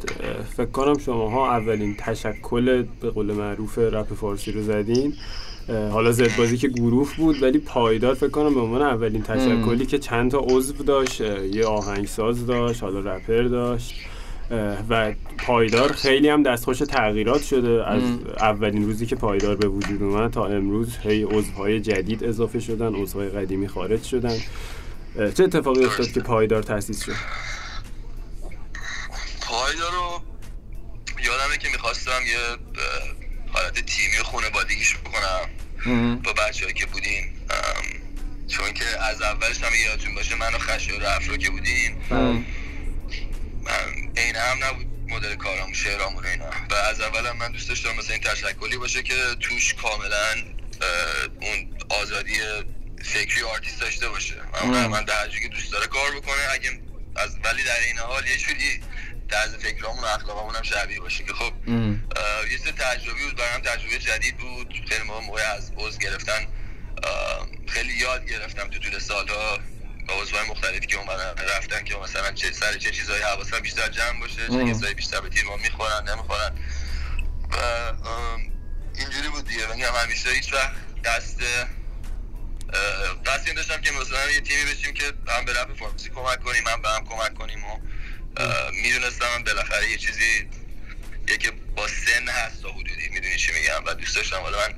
فکر کنم شماها اولین تشکل به قول معروف رپ فارسی رو زدین. حالا زد بازی که گروه بود ولی پایدار فکر کنم به عنوان اولین تشکلی که چند تا عضو داشت یه آهنگساز داشت حالا رپر داشت. و پایدار خیلی هم دستخوش تغییرات شده از اولین روزی که پایدار به وجود اومد تا امروز هی عضوهای جدید اضافه شدن عضوهای قدیمی خارج شدن. چه اتفاقی افتاد که پایدار تأسیس شد؟ پایدار رو یادمه که می‌خواستم یه حالت تیمی خونه بادگیش بکنم. با بچه که بودیم چون که از اولش هم یادتون باشه من و خشی و رفرو که بودیم من این هم نبود مدل کارم شعرامون اینا. و از اول هم من دوست داشتم مثلا این تشکلی باشه که توش کاملا اون آزادی فکری آرتیست داشته باشه. من, من در که دوست داره کار بکنه اگه از ولی در این حال یه جوری طرز فکرامون و اخلاقمون هم شبیه باشه که خب یه سری تجربه بود برام تجربه جدید بود. خیلی موقع موقع از عضو گرفتن خیلی یاد گرفتم تو طول سالها. با عضوهای مختلفی که اومدن رفتن که مثلا چه سر چه چیزایی حواسم بیشتر جمع باشه چه چیزایی بیشتر به تیر ما می‌خورن نمی‌خورن. میگم همیشه هیچ وقت دست قصد این داشتم که مثلا یه تیمی بشیم که هم به رپ فارسی کمک کنیم هم به هم کمک کنیم و می‌دونستم بالاخره یه چیزی یکی با سن هست تا حدودی. می‌دونی چی میگم؟ و دوست داشتم حالا من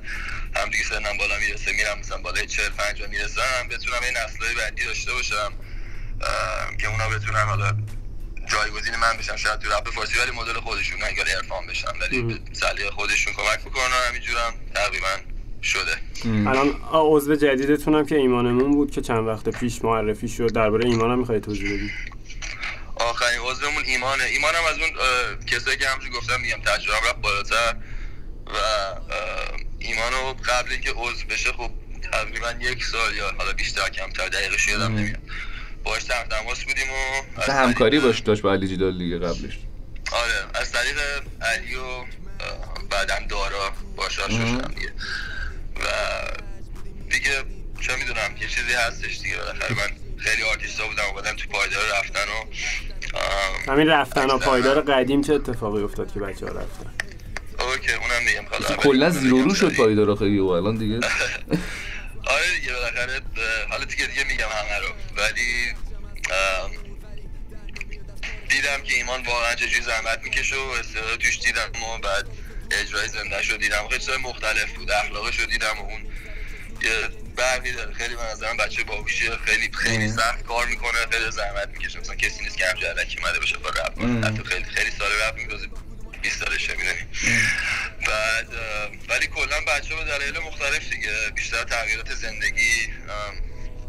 هم دیگه سنم بالا می‌رسه میرم مثلا بالای 40 50 می‌رسم. بتونم این نسلای بعدی داشته باشم که اونا بتونن حالا جایگزین من بشن. شاید تو رپ فارسی ولی مدل خودشون اگر ارفان بشن ولی سلیقه خودشون کمک می‌کنن همینجورم تقریبا شده. الان عضو جدیدتونم که ایمانمون بود که چند وقت پیش معرفی شد درباره ایمانم می‌خوای توضیح بدی؟ آخرین عضومون ایمانه. ایمانم از اون کسایی که همونجور گفتم میگم تجربه رفت بالاتر. و ایمانو قبل که عضو بشه خب تقریبا یک سال یا حالا بیشتر کمتر دقیقش یادم نمیاد. باش در تماس بودیم و همکاری باش داشت با علی جدال دیگه قبلش. آره از طریق علی و بعدم دارا باش شدم دیگه. و دیگه چه می‌دونم یه چیزی هستش دیگه بالاخره. من خیلی آرتیستا بودم اومدم تو پایدار رفتن و همین رفتن و پایدار قدیم چه اتفاقی افتاد که بچه ها رفتن؟ اوکی اونم میگم خدا کلا زیرو رو شد پایدار خیلی و الان دیگه. آره دیگه بالاخره حالا دیگه دیگه میگم همه رو. ولی دیدم که ایمان واقعا چجوری زحمت می‌کشه و استعداد توش دیدم و بعد اجرای زنده شو دیدم. خیلی مختلف بود اخلاقش رو دیدم و اون یه برقی داره. خیلی من نظرم بچه باهوشیه. خیلی خیلی سخت کار می‌کنه. خیلی زحمت می‌کشه. مثلا کسی نیست که همجا علکی اومده بشه با رپ حتی خیلی خیلی سال رپ میدازه 20 سالشه می‌دونی. بعد ولی کلا بچه به دلایل مختلف دیگه. بیشتر تغییرات زندگی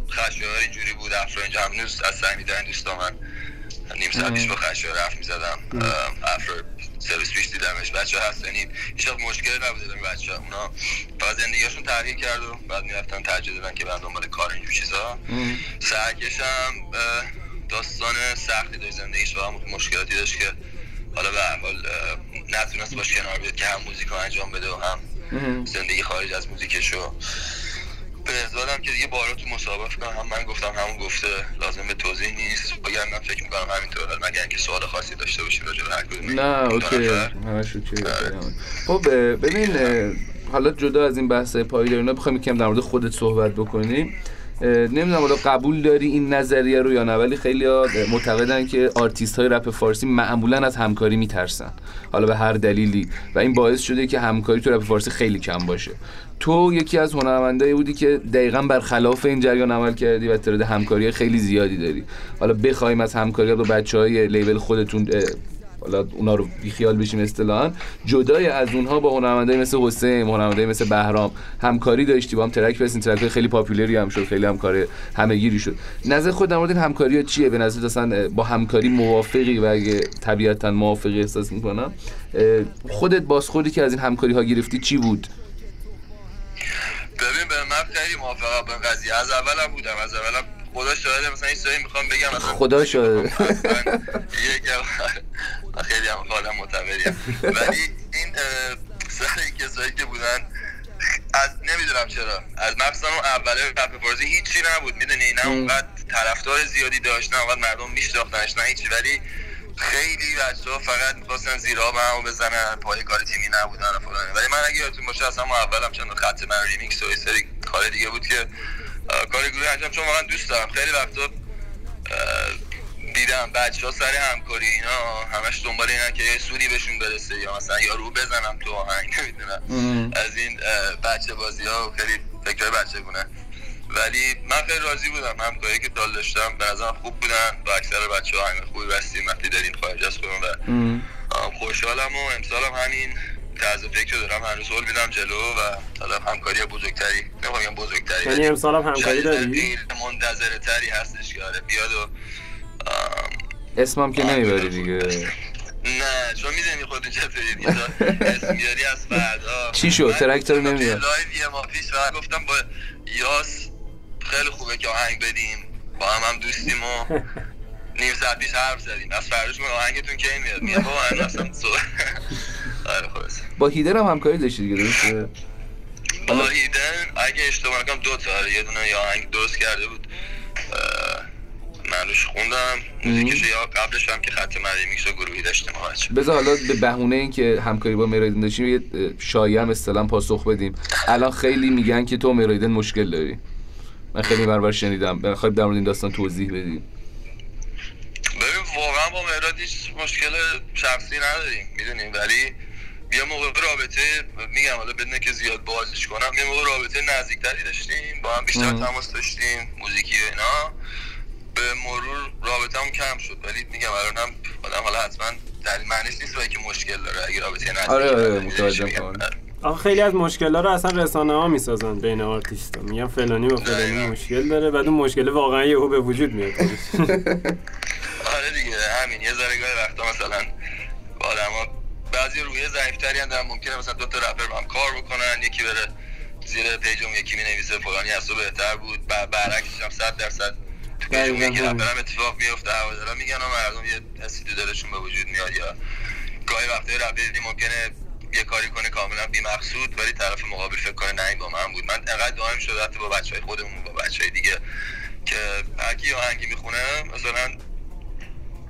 خشایار اینجوری بود. افرا هنوز از سعی میدن دوستا من. نیم ساعت پیش با خشایار رفت می‌زدم. افرا سرویس پیش دیدمش. بچه هست یعنی هیچ مشکلی نبوده دارم بچه اونا فقط زندگیشون تغییر کرد و بعد می‌رفتن ترجیح دادن که برن دنبال کار اینجور چیزا. سرکشم داستان سختی داشت زندگیش و مشکلاتی داشت که حالا به حال نتونست باش کنار بیاد که هم موزیک رو انجام بده و هم زندگی خارج از موزیکشو به ازادم که دیگه بارا تو مسابقه کنم هم من گفتم همون گفته لازم به توضیح نیست. بگم من فکر می‌کنم همینطور مگر اینکه سوال خاصی داشته باشی راجع به هر کدوم نه okay. همش okay. خب ببین حالا جدا از این بحث پایدار اینا بخوایم یکم در مورد خودت صحبت بکنیم نمی‌دونم حالا قبول داری این نظریه رو یا نه ولی خیلی معتقدن که آرتیست های رپ فارسی معمولا از همکاری میترسن. حالا به هر دلیلی. و این باعث شده که همکاری تو رپ فارسی خیلی کم باشه. تو یکی از هنرمندایی بودی که دقیقا برخلاف این جریان عمل کردی و ترد همکاری خیلی زیادی داری. حالا بخوایم از همکاری با بچه های لیبل خودتون حالا اونا رو بیخیال بشیم اصطلاحا. جدای از اونها با هنرمندای مثل حسین هنرمندای مثل بهرام همکاری داشتی با هم ترک بسین ترک خیلی پاپولری هم شد. خیلی همکاری همگیری شد. نظر خود در مورد این همکاری چیه؟ به نظر اصلا با همکاری موافقی و اگه طبیعتا موافقی احساس می‌کنم خودت بازخوردی که از این همکاری ها گرفتی چی بود؟ ببین به من خیلی موافقم. به قضیه از اولم بودم. از اولم خدا شاهده مثلا این سایی می‌خوام بگم. خدا شاهده. خیلی هم حالم معتبریم. ولی این سری کسایی که بودن از نمی‌دونم چرا. از مخصوصا اون اوله رپ فارسی هیچی نبود می‌دونی؟ نه اونقدر طرفدار زیادی داشت نه اونقدر مردم میشناختنش نه هیچی. ولی خیلی بچه ها فقط می‌خواستن زیرا به همو بزنن پای کار تیمی نبودن و فلان. ولی من اگه یادتون باشه اصلا اولم چند خط من ریمیکس و سری کار دیگه بود که کار گروه انجام چون واقعا دوست دارم. خیلی وقتا دیدم بچه ها سر همکاری اینا همش دنبال اینا که یه سودی بهشون برسه یا مثلا یا رو بزنم تو آهنگ نمی‌دونم. از این بچه بازی ها خیلی فکر بچه بونه ولی من خیلی راضی بودم همکاری که دال داشتم به نظرم خوب بودن با اکثر بچه ها همین خوبی بستیم وقتی داریم خارج از خودم و خوشحالم و امسالم همین طرز فکر دارم. هر روز هل میدم جلو و حالا همکاری بزرگتری نمی‌خوام بزرگتری یعنی امسال هم همکاری داری؟ منتظره تری هستش که آره بیاد و اسمم که نمی‌بری دیگه. نه چون می‌دونی خودت چطوری دیگه. اسم بیاری از فردا. چی شد؟ ترکتر نمیاد live یه ما پیش گفتم با یاس خیلی خوبه که آهنگ بدیم. با هم هم دوستیم و نیم ساعت پیش حرف زدیم. از فرداش من آهنگتون کی میاد؟ میاد با من اصلا آره با هیدر هم همکاری داشتی دیگه درسته؟ با هیدر اگه اشتباه نکنم دو تا یه دونه یا آهنگ درست کرده بود. منوش خوندم. موزیکش یا قبلش هم که خط مری میکس و گروهی داشتیم بچه بذار حالا به بهونه این که همکاری با مراید داشتیم یه شایعه هم پاسخ بدیم. الان خیلی میگن که تو مراید مشکل داری. من خیلی برابر شنیدم. بخوای در مورد این داستان توضیح بدیم. ببین واقعا با مهراد هیچ مشکل شخصی نداریم می‌دونیم. ولی یه موقع رابطه میگم حالا بدونه که زیاد بازش کنم یه موقع رابطه نزدیکتری داشتیم با هم بیشتر. تماس داشتیم موزیکی و اینا. به مرور رابطه هم کم شد ولی میگم الانم آدم حالا حتما دلیل معنیش نیست که مشکل داره اگه رابطه نزدیکی آره، آره، میگم؟ کاملا. آخه خیلی از مشکل‌ها رو اصلا رسانه ها می‌سازن بین آرتیست ها میگن فلانی با فلانی. مشکل داره بعد اون مشکل واقعا یهو به وجود میاد. آره دیگه همین یه ذره گاهی وقتا مثلا با آدما بعضی روحیه ضعیفتری هم دارن ممکنه مثلا دو تا رپر با هم کار بکنن یکی بره زیر page اون یکی می‌نویسه فلانی از تو بهتر بود برعکسش هم 100 درصد همین. رپر هم اتفاق میفته هوادارا میگن و مردم یه حسی تو دلشون به وجود میاد یا گاهی وقتا رپری ممکنه یه کاری کنه کاملا بی مقصود ولی طرف مقابل فکر کنه نه این با من بود. من انقدر دائم شده حتی با بچهای خودمون با بچهای دیگه که هر کی آهنگی می‌خونه مثلا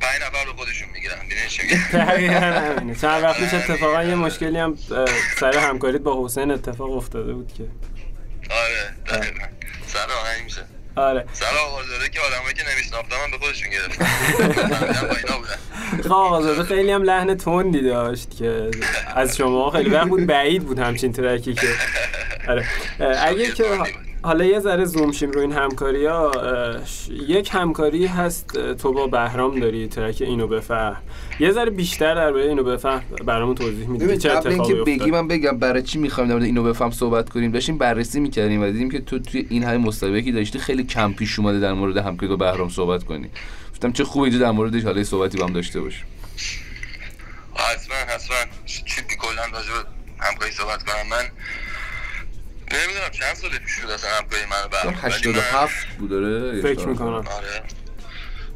پنج نفر رو خودشون می‌گیرن. می‌دونی چی میگم؟ چند وقت پیش اتفاقا یه مشکلی هم سر همکاریت با حسین اتفاق افتاده بود که آره دقیقا سر آهنگ میشه آره. سر آوازاده که آدمایی که نمیشناختم هم به خودشون من بودن. خب آقازاده خیلی هم لحن تندی داشت که از شما خیلی وقت بود بعید بود همچین ترکی که. آره. اگه که حالا یه ذره زوم شیم رو این همکاری ها یک همکاری هست تو با بهرام داری ترک اینو بفهم. یه ذره بیشتر درباره اینو بفهم. برامون توضیح میدی چه قبل اتفاقی اینکه بگی افتاد من بگم برای چی می‌خوایم در اینو بفهم صحبت کنیم. داشتیم بررسی می‌کردیم و دیدیم که تو توی این همه مصاحبه که داشتی خیلی کم پیش اومده در مورد همکاری با بهرام صحبت کنی. گفتم چه خوبه اینجا در موردش. حالا صحبتی با هم داشته باشیم حتما حتما. چی کلا راجع به همکاری صحبت کنم. من نمی‌دونم چند سال پیش بود اصلا همکاری من من- 87 بود داره فکر می‌کنم. آره.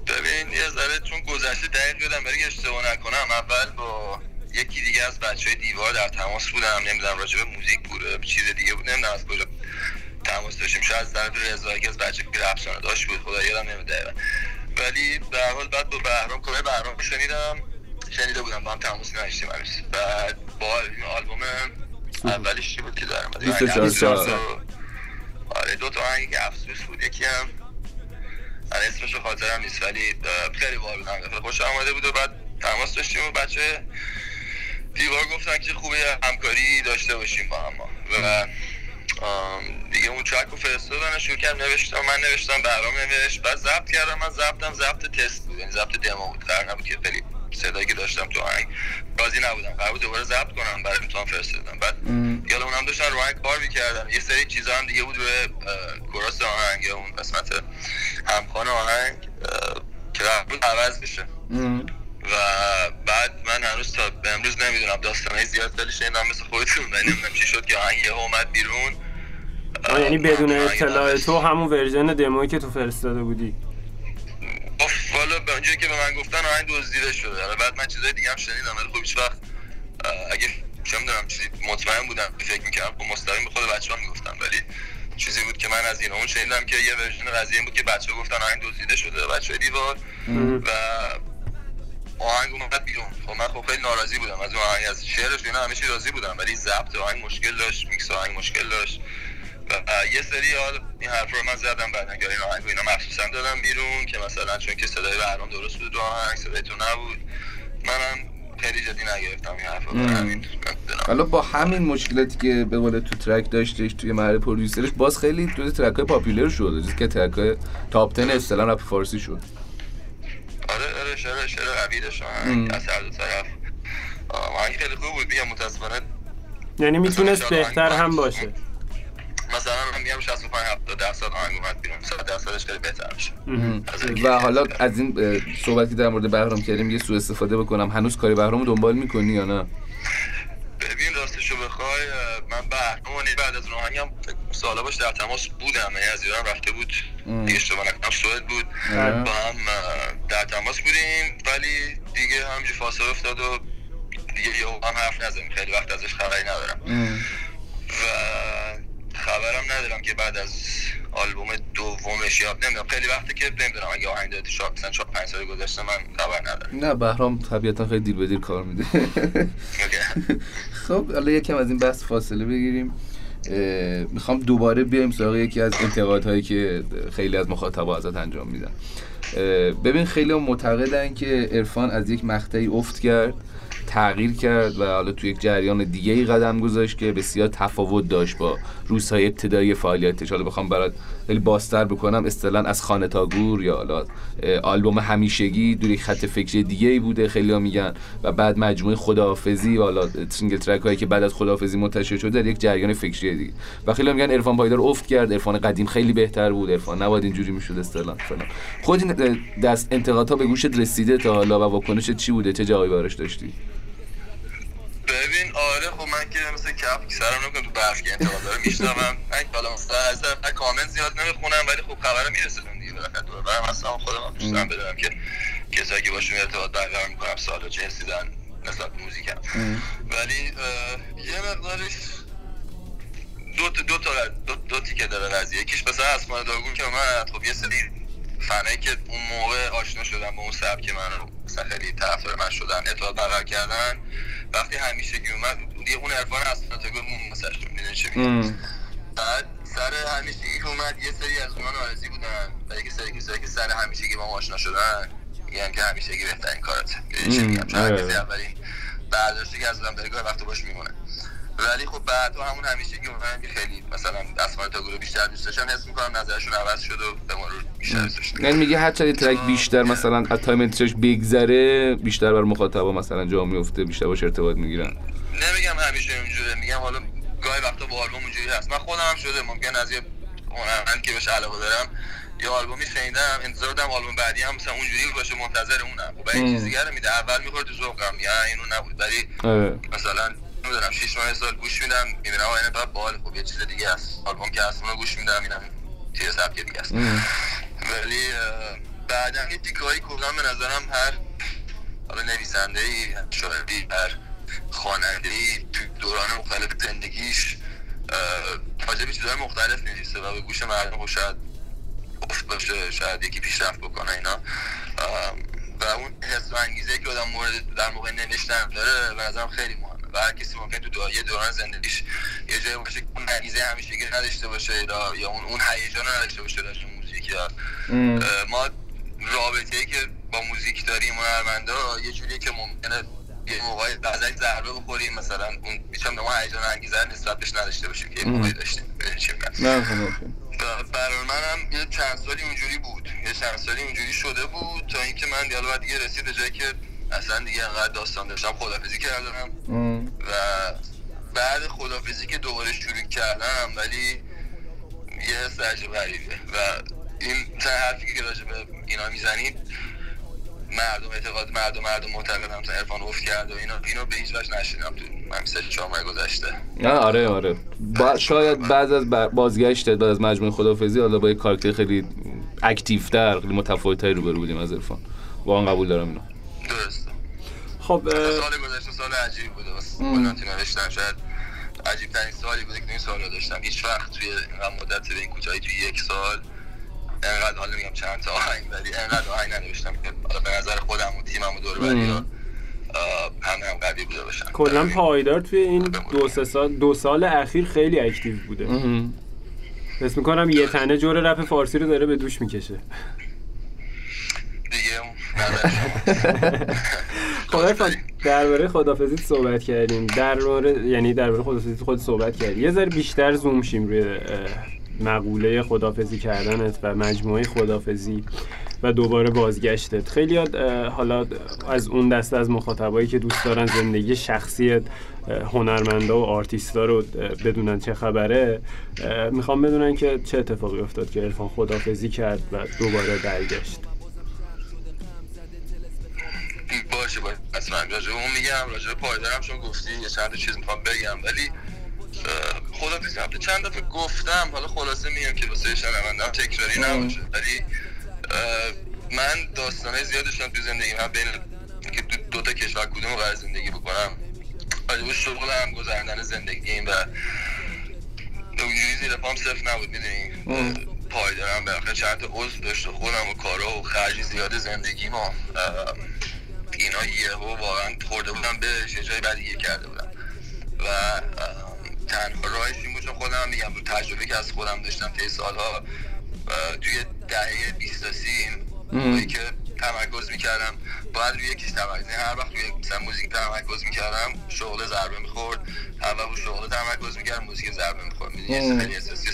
ببین یه ذره چون گذشته دقیق یادم برای که اشتباه نکنم اول با یکی دیگه از بچه های دیوار در تماس بودم نمی‌دونم راجع به موزیک بود چیز دیگه بود نمی‌دونم از کجا تماس داشتیم. شاید از طرف رضا که از بچه که رپسانه داشت بود خدا یادم دقیقا. ولی به هر حال بعد با بهرام کمه بهرام شنیدم. شنیده بودم با هم تماس نداشتیم بعد با این آلبوم اولیش چی بود که دارم؟ 24 ساعت. آره دو تا آهنگی که افسوس بود. یکی هم من اسمش رو خاطرم نیست ولی خیلی بار بودم خوش آمده بود و بعد تماس داشتیم و بچه دیوار گفتن که خوبه همکاری داشته باشیم با هم. و دیگه اون چک رو فرستادن شروع کردم نوشتم. من نوشتم بهرام نوشت. بعد ضبط کردم. من ضبطم ضبط تست بود. یعنی ضبط دمو بود. قرار نبود که خیلی صدایی که داشتم تو آهنگ. راضی نبودم. قرار بود دوباره ضبط کنم برای امتحان فرستادم. بعد یالا اونم داشتن رو آهنگ کار می‌کردن یه سری چیزا هم دیگه بود روی کراس آهنگ یا اون قسمت همخوان آهنگ که بود عوض بشه. و بعد من هنوز تا به امروز نمی‌دونم داستانهای زیاد ولی شنیدم مثل خودتون. ولی نمی‌دونم چی شد که آهنگ اومد بیرون. آه، یعنی بدون اطلاع. تو همون version demo یی که تو فرستاده بودی. والا به اونجایی که به من گفتن آهنگ دزدیده شده. حالا بعد من چیزای دیگه هم شنیدم ولی خب هیچ وقت اگه چه می‌دونم چیزی مطمئن بودم فکر می‌کردم خب مستقیم به خود بچه ها می‌گفتم ولی چیزی بود که من از این اون شنیدم که یه version قضیه این بود که بچه ها گفتن آهنگ دزدیده شده بچه دیوار. و آهنگ اومد بیرون. خب من خب خیلی ناراضی بودم. از اون آهنگ از شعرش اینا همه چی راضی بودم ولی ضبط آهنگ مشکل داشت میکس آهنگ مشکل داشت. و یه سری حال این حرف رو من زدم بعد اگر این آهنگ و اینا مخصوصا دادم بیرون که مثلا چون که صدای بهرام درست بود رو آهنگ صدای تو نبود. منم خیلی جدی نگرفتم این حرف رو. حالا با همین مشکلاتی که به قول تو track داشتش توی مرحله producer ش باز خیلی تو track های popular شد چیزی که track های تاپ 10 اصطلاح رپ فارسی شد. آره آره شعر شعر قوی داشت از هر دو طرف. آه، آهنگ خیلی خوب بود میگم متاسفانه یعنی می‌تونست بهتر هم. باشه. مثلا من میگم 65 70 درصد آهنگ اومد بیرون 100 درصدش خیلی بهتر میشه. و حالا از این صحبتی در مورد بهرام کردیم یه سوء استفاده بکنم. هنوز کاری بهرام رو دنبال می‌کنی یا نه؟ ببین راستشو بخوای من بهرام بعد از اون آهنگم سالا باش در تماس بودم. یعنی از ایران رفته بود. دیگه اشتباه نکنم. سوئد بود. آره. با هم در تماس بودیم ولی دیگه همینجور فاصله افتاد و دیگه یه هم حرف نزدیم خیلی وقت ازش خبری ندارم. و خبرم ندارم که بعد از آلبوم دومش یا نمی‌دونم خیلی وقته که نمی‌دونم اگه آهنگ دادی شاید مثلا 4 5 سال گذشته من خبر ندارم. نه بهرام طبیعتا خیلی دیر به دیر کار میده. خب حالا یکم از این بحث فاصله بگیریم. می‌خوام دوباره بیایم سراغ یکی از انتقادهایی که خیلی از مخاطبا ازت انجام میدن. ببین خیلی هم معتقدن که عرفان از یک مقطعی افت کرد. تغییر کرد و حالا تو یک جریان دیگه ای قدم گذاشت که بسیار تفاوت داشت با روزهای ابتدایی فعالیتش. حالا بخوام برات خیلی بازتر بکنم اصطلاحا از خانه تا گور یا حالا آلبوم همیشگی دور یک خط فکری دیگه ای بوده خیلی ها میگن و بعد مجموعه خداحافظی و حالا single track هایی که بعد از خداحافظی منتشر شده در یک جریان فکری دیگه. و خیلی ها میگن عرفان پایدار افت کرد عرفان قدیم خیلی بهتر بود عرفان نباید اینجوری می‌شد فلان خود دست انتقادها به گوشت رسیده تا حالا و واکنشت چی بوده؟ چه جوابی براش داشتی؟ ببین آره خب من که مثل کبک سرم نمی‌کنم تو برف که انتقاد داره میشنوم. من حالا مثلا من کامنت زیاد نمی‌خونم ولی خب خبر میرسونم دیگه بالاخره. دور برم اصلا خودم هم دوست دارم بدونم که کسایی که باشون ارتباط برقرار می‌کنم سالا چه حسی دارن نسبت به موزیکم. ولی یه مقدارش دو تا دو تا دو, دو تیکه داره قضیه. یکیش مثلا اسمان داگون که من خب یه سری فنایی که اون موقع آشنا شدن با اون سبک من رو مثلا خیلی طرفدار من شدن ارتباط برقرار کردن. وقتی همیشگی اومد دیگه اون عرفان داگون مون مثلا می‌دونی چه بعد سر همیشگی که اومد یه سری از اونها نارضی بودن و یکی سری کسایی که سر همیشگی با ما آشنا شدن میگن که همیشگی بهترین می‌دونی چه میگم؟ چون آره. کسی اولین برداشتی که از آدم داره گاهی وقت باش میمونه. ولی خب بعد تو همون اومدن که خیلی مثلا تا گروه بیشتر دوست داشتن حس می‌کنم نظرشون عوض شد و به ما رو بیشتر دوست یعنی میگه هر چقدر ترک بیشتر مثلا از تایم انتشارش بگذره بیشتر بر مخاطبا مثلا جا میفته بیشتر باش ارتباط می‌گیرن. نمیگم همیشه اینجوره میگم حالا گاهی وقتا با آلبوم اونجوری هست. من خودم هم شده ممکن از یه هنرمند که بهش علاقه دارم یه آلبومی شنیدم انتظار دارم آلبوم بعدی هم مثلا اونجوری باشه منتظر اونم. خب این ام. چیز دیگه رو میده. اول می‌خوره تو ذوقم یا اینو نبود. ولی آره. مثلا نمی‌دونم 6 ماه سال گوش میدم می‌بینم این فقط باحال خب یه چیز دیگه است. آلبوم که اونو گوش میدم اینم چیز سبک دیگه است. ولی بعدا یه تیکایی کلا به نظرم هر حالا نویسنده ای شاعری هر خواننده ای تو دوران مختلف زندگیش راجع به چیزهای مختلف نویسه و به گوش مردم خب شاید افت باشه شاید یکی پیشرفت بکنه اینا. و اون حس و انگیزه که آدم مورد در موقع نوشتن داره به نظرم خیلی مهمه. و هر کسی ممکن تو دو- یه دوران زندگیش یه جایی باشه که اون انگیزه همیشگی نداشته باشه یا اون اون هیجان نداشته باشه تو موزیک ما رابطه ای که با موزیک داریم هنرمندا یه جوریه که ممکنه یه موقعی ازش ضربه بخوریم مثلا اون بیچم به ما هیجان انگیزه نسبت بهش نداشته باشیم که یه موقعی داشتیم. خب برای منم یه چند سالی اونجوری بود. یه چند سالی اونجوری شده بود تا اینکه من بعد دیگه رسید به جایی که اصلا دیگه انقدر داستان داشتم خدافزی کردم. و بعد خدافزی که دوباره شروع کردم ولی یه حس عجیب غریبه. و این مثلا حرفی که راجع به اینا می‌زنید مردم اعتقاد مردم مردم معتقدم مثلا عرفان افت کرد و اینا اینو به هیچ وجه نشیدم تو من سه چهار ماه گذشته. نه آره آره. با شاید بعد از بازگشت بعد از مجموعه خدافزی حالا با یک کاراکتر خیلی اکتیوتر خیلی متفاوت‌تری روبرو بودیم از عرفان. واقعا قبول دارم اینو. خب سال گذشته سال عجیبی بوده. واسه نوشتن شاید عجیب ترین سالی بوده که تو این سال داشتم. هیچ وقت توی اینقدر مدت به این کوتاهی توی یک سال انقدر حالا میگم چند تا آهنگ ولی انقدر آهنگ ننوشتم که به نظر خودم و تیمم و دور همه هم قوی بوده باشن. کلا پایدار توی این دو سه سال دو سال اخیر خیلی اکتیو بوده. حس می‌کنم یه تنه جور رپ فارسی رو داره به دوش می‌کشه. دیگه عرفان درباره خدافزیت صحبت کردیم. در یعنی درباره خدافزیت خود صحبت کردیم. یه ذره بیشتر زوم شیم روی مقوله خدافزی کردنت و مجموعه خدافزی و دوباره بازگشتت. خیلی حالا از اون دسته از مخاطبایی که دوست دارن زندگی شخصی اه، هنرمندا و آرتیستا رو بدونن چه خبره می‌خوام بدونن که چه اتفاقی افتاد که عرفان خدافزی کرد و دوباره برگشت. باشه باشه اصلا راجع به اون میگم راجع به پایدارم چون گفتی یه چند چیز می‌خوام بگم. ولی خدا پیزم چند دفعه گفتم حالا خلاصه میگم که واسه شنوندم تکراری نباشه. ولی من داستانه زیاد داشتم تو زندگی. من بین که دو, دو تا کشور کدوم رو قرار زندگی بکنم راجع به شغلم گذراندن زندگیم و اونجوری زیر پام صفر نبود می‌دونی؟ پایدارم بالاخره چند تا عضو داشته خودم و کارا و خرج زیاد زندگی ما اینا یهو واقعا خورده بودم به یه جای بعد کرده بودم و تنها راهش این بود چون خودم میگم رو تجربه که از خودم داشتم طی سالها توی دهه 20 تا 30 که تمرکز می‌کردم باید روی یکیش تمرکز هر وقت روی مثلا موزیک تمرکز می‌کردم شغل ضربه می‌خورد اول رو شغل تمرکز می‌کردم موزیک ضربه می‌خورد. می‌دونی خیلی احساسی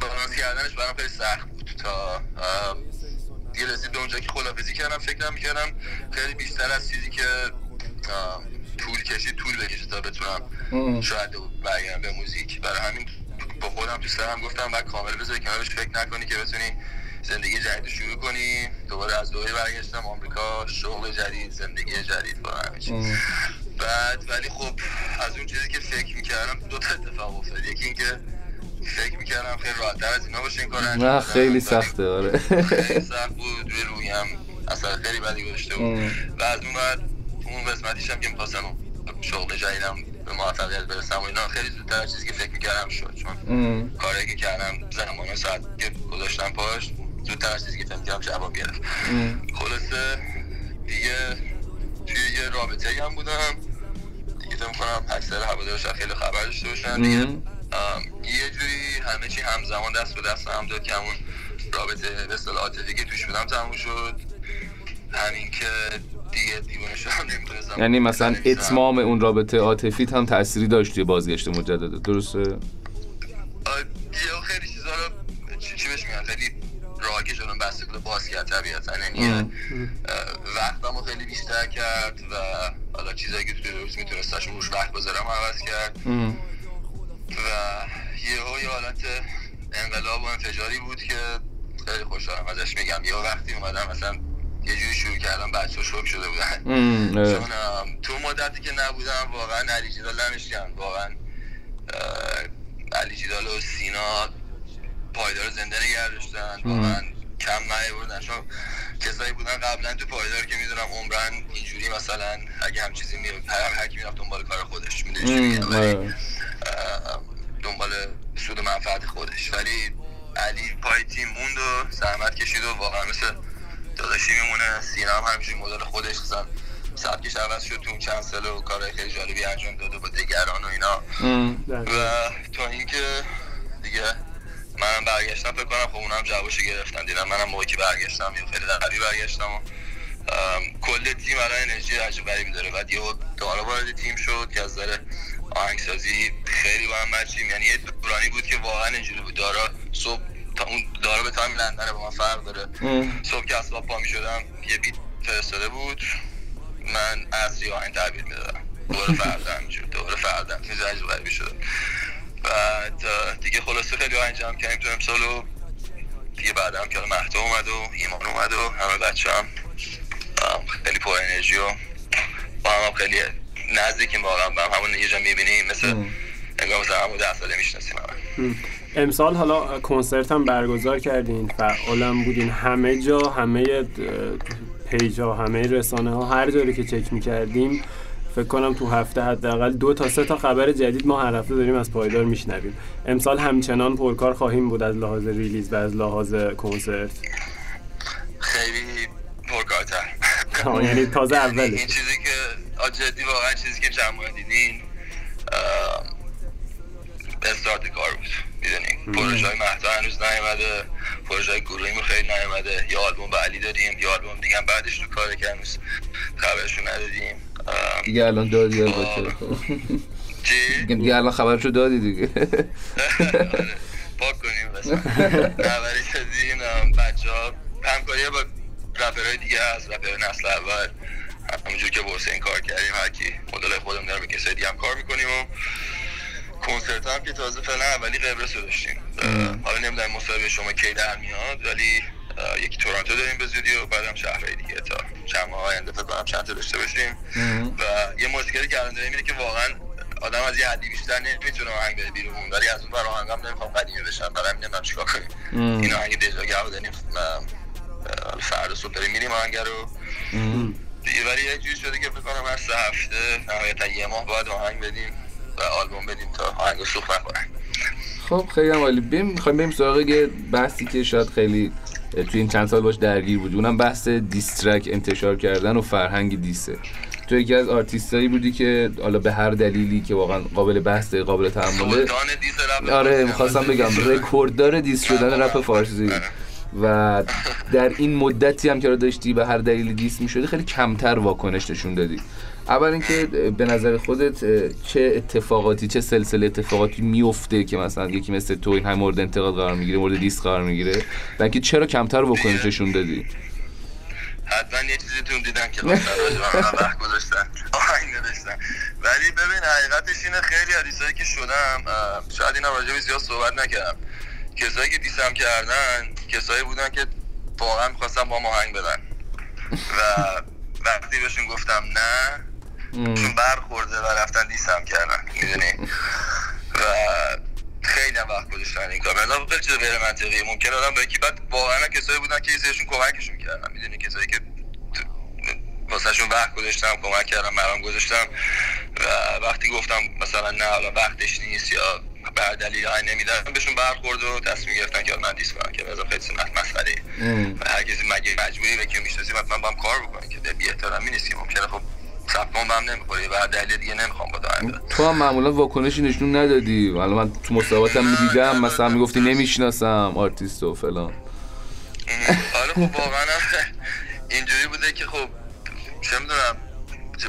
بالانس کردنش برام خیلی سخت بود تا دیگه رسید به اونجا که خدافزی کردم فکر می‌کردم خیلی بیشتر از چیزی که طول کشید طول بکشه تا بتونم شاید برگردم به موزیک. برای همین با خودم تو سرم گفتم بعد کامل بذاری کنارش فکر نکنی که بتونی زندگی جدید شروع کنی. دوباره از دوباره برگشتم آمریکا شغل جدید زندگی جدید با همه بعد ولی خب از اون چیزی که فکر می‌کردم دو تا اتفاق افتاد. یکی اینکه فکر می‌کردم خیلی راحتتر از اینا باشه این کار نه خیلی سخته آره. خیلی سخت بود روی رویم اصلا خیلی بدی گذاشته بود. و از اون بعد اون قسمتیش هم که می‌خواستم شغل جدیدم به موفقیت برسم و اینا خیلی زودتر چیزی که فکر می‌کردم شد. چون کاری که کردم زمان ساعت که گذاشتم پاش زودتر از چیزی که فکر می‌کردم جواب گرفت. خلاصه دیگه توی یه رابطه هم بودم. دیگه فکر کنم اکثر هوادارش خیلی خبر داشته باشن. دیگه یه جوری همه چی همزمان دست به دست هم داد که همون رابطه به اصطلاح عاطفی که توش بودم تموم شد. همین که دیگه دیوانه شدم نمی‌تونستم یعنی مثلا اتمام اون رابطه عاطفی هم تأثیری داشت توی بازگشت مجدد درسته؟ یه خیلی چیزا رو چی بهش میگن؟ خیلی راه که شدم بسته بود باز کرد طبیعتا یعنی وقتمو خیلی بیشتر کرد و حالا چیزایی که توی روز میتونستش روش وقت بذارم عوض کرد. و یه یه حالت انقلاب و انفجاری بود که خیلی خوشحالم ازش میگم. یه وقتی اومدم مثلا یه جوری شروع کردم بچه شوک شده بودن. چون تو مدتی که نبودم واقعا علی جدال نمیشکن واقعا علی جدال و سینا پایدار زنده نگه داشتن. واقعا کم بردن چون کسایی بودن قبلا تو پایدار که می‌دونم عمرن اینجوری مثلا اگه هم چیزی میره هر کی می‌رفت دنبال کار خودش می‌دونی دنبال سود و منفعت خودش. ولی علی پای تیم موند و زحمت کشید و واقعا مثل داداشی میمونه. سینا هم همیشه مدل خودش. مثلا سبکش عوض شد تو چند سال و کارهای خیلی جالبی انجام داده با دیگران و اینا. و تا اینکه دیگه منم برگشتم فکر کنم خب اونم جوابشو گرفتن. دیدم منم موقعی که برگشتم یه خیلی قوی برگشتم و کل تیم الان انرژی عجب غریبی داره. بعد یه دارا وارد تیم شد که از ذره آهنگسازی خیلی با هم مچیم. یعنی یه دورانی بود که واقعا اینجوری بود. دارا صبح تا اون دارا به تایم لندن با من فرق داره. صبح که اصلا پا شدم یه بیت فرستاده بود. من اصلی آهنگ تعبیر می‌دادم. دوباره فردا همینجور. دوباره فردا. میز عجب غریبی بعد دیگه خلاصه خیلی جمع کردیم تو امسال و دیگه بعد هم که مهتا اومد و ایمان اومد و همه بچه هم خیلی پر انرژی و با هم, هم خیلی نزدیکیم واقعا با هم همون یه جا می‌بینیم مثل انگار مثلا همون ده ساله می‌شناسیم امسال حالا کنسرت هم برگزار کردین فعالم بودین همه جا همه page ها همه رسانه ها هر جایی که چک می‌کردیم فکر کنم تو هفته حداقل دو تا سه تا خبر جدید ما هر هفته داریم از پایدار میشنویم. امسال همچنان پرکار خواهیم بود از لحاظ release و از لحاظ کنسرت. خیلی پرکارتر. یعنی تازه اوله این چیزی که جدی واقعا چیزی که جمع دیدین استارت کار بود. می‌دونی؟ پروژه های مهتا هنوز نیومده پروژه های گروهی خیلی نیومده. یا آلبوم به علی داریم یا آلبوم دیگه بعدش رو کاره که هنوز خبرشو ندادیم. دیگه الان دادی البته. چی؟ دیگه الان خبرشو دادی دیگه. آره، پاک کنیم بس. خبری شدیم بچه ها همکاری با رپرهای دیگه از رپر نسل اول. همونجور که بورسه این کار کردیم هرکی مدل خودم داره به کسای دیگه هم کار می‌کنیم و کنسرت هم که تازه فعلا اولی قبرس رو داشتیم. حالا نمی‌دونم مصاحبه شما کی در میاد ولی یکی تورنتو داریم به زودی و بعدم شهرهای دیگه. تا چند ماه آینده فکر کنم چند تا داشته باشیم. و یه موسیقی که الان داریم اینه که واقعا آدم از یه حدی بیشتر نمی‌تونه آهنگ بده بیرون. ولی از اون برای آهنگم نمی‌خوام قدیمی بشن برای نمی‌دونم چیکار کنیم. این آهنگ دژاگه داریم. فردا صبح داریم میریم آهنگ رو. دیگه ولی یه جوری شده که بکنم هر سه هفته نهایتا یه ماه باید آهنگ بدیم و آلبوم بدیم تا آهنگ سوخ نکنن خب خیلی هم عالی. بریم می‌خوایم بریم سراغ یه بحثی که شاید خیلی توی این چند سال باش درگیر بود اونم بحث دیسترک انتشار کردن و فرهنگ دیسه. تو یکی از آرتیستایی بودی که حالا به هر دلیلی که واقعا قابل بحث قابل تحمله. آره. می‌خواستم بگم رکورددار diss شدن رپ فارسی. و در این مدتی هم که رو داشتی به هر دلیلی diss می‌شدی خیلی کمتر واکنش نشون دادی. اول اینکه به نظر خودت چه اتفاقاتی چه سلسله اتفاقاتی میفته که مثلا یکی مثل تو این هم مورد انتقاد قرار می‌گیره مورد diss قرار می‌گیره؟ و اینکه چرا کمتر واکنش نشون دادی؟ حتما یه چیزی تون دیدم که خواستن راجع به من گذاشتن آهنگ ولی ببین حقیقتش اینه خیلی حدیثایی که شدم شاید اینا راجع به زیاد صحبت نکردم. کسایی که دیسم کردن کسایی بودن که واقعا می‌خواستم با ما آهنگ بدن. و وقتی بهشون گفتم نه برخورده و رفتن دیسم کردن می‌دونی؟ و خیلی هم وقت گذاشتن این کار. مثلا خیلی چیز غیر منطقیه. ممکن آدم با یکی بعد واقعا کسایی بودن که یه سریشون کمکشون کردن می‌دونی؟ کسایی که واسه شون وقت گذاشتم کمک کردم مرام گذاشتم و وقتی گفتم مثلا نه حالا وقتش نیست یا هر دلیل های نمیدن بهشون برخورد و تصمیم گرفتن که من دیس کنم که مثلا خیلی سنت مسئله و هر کسی مگه مجبوری به که می‌شناسی حتما با هم کار بکنی که بی احترامی نیست که ممکنه خب صفان هم نمی‌خوری و هر دلیل دیگه نمی‌خوام با دائم بدم تو هم معمولا واکنشی نشون ندادی. حالا من تو مسابقاتم می‌دیدم مثلا می‌گفتی نمی‌شناسم آرتیست و فلان. آره خب واقعا اینجوری بوده که خب چه می‌دونم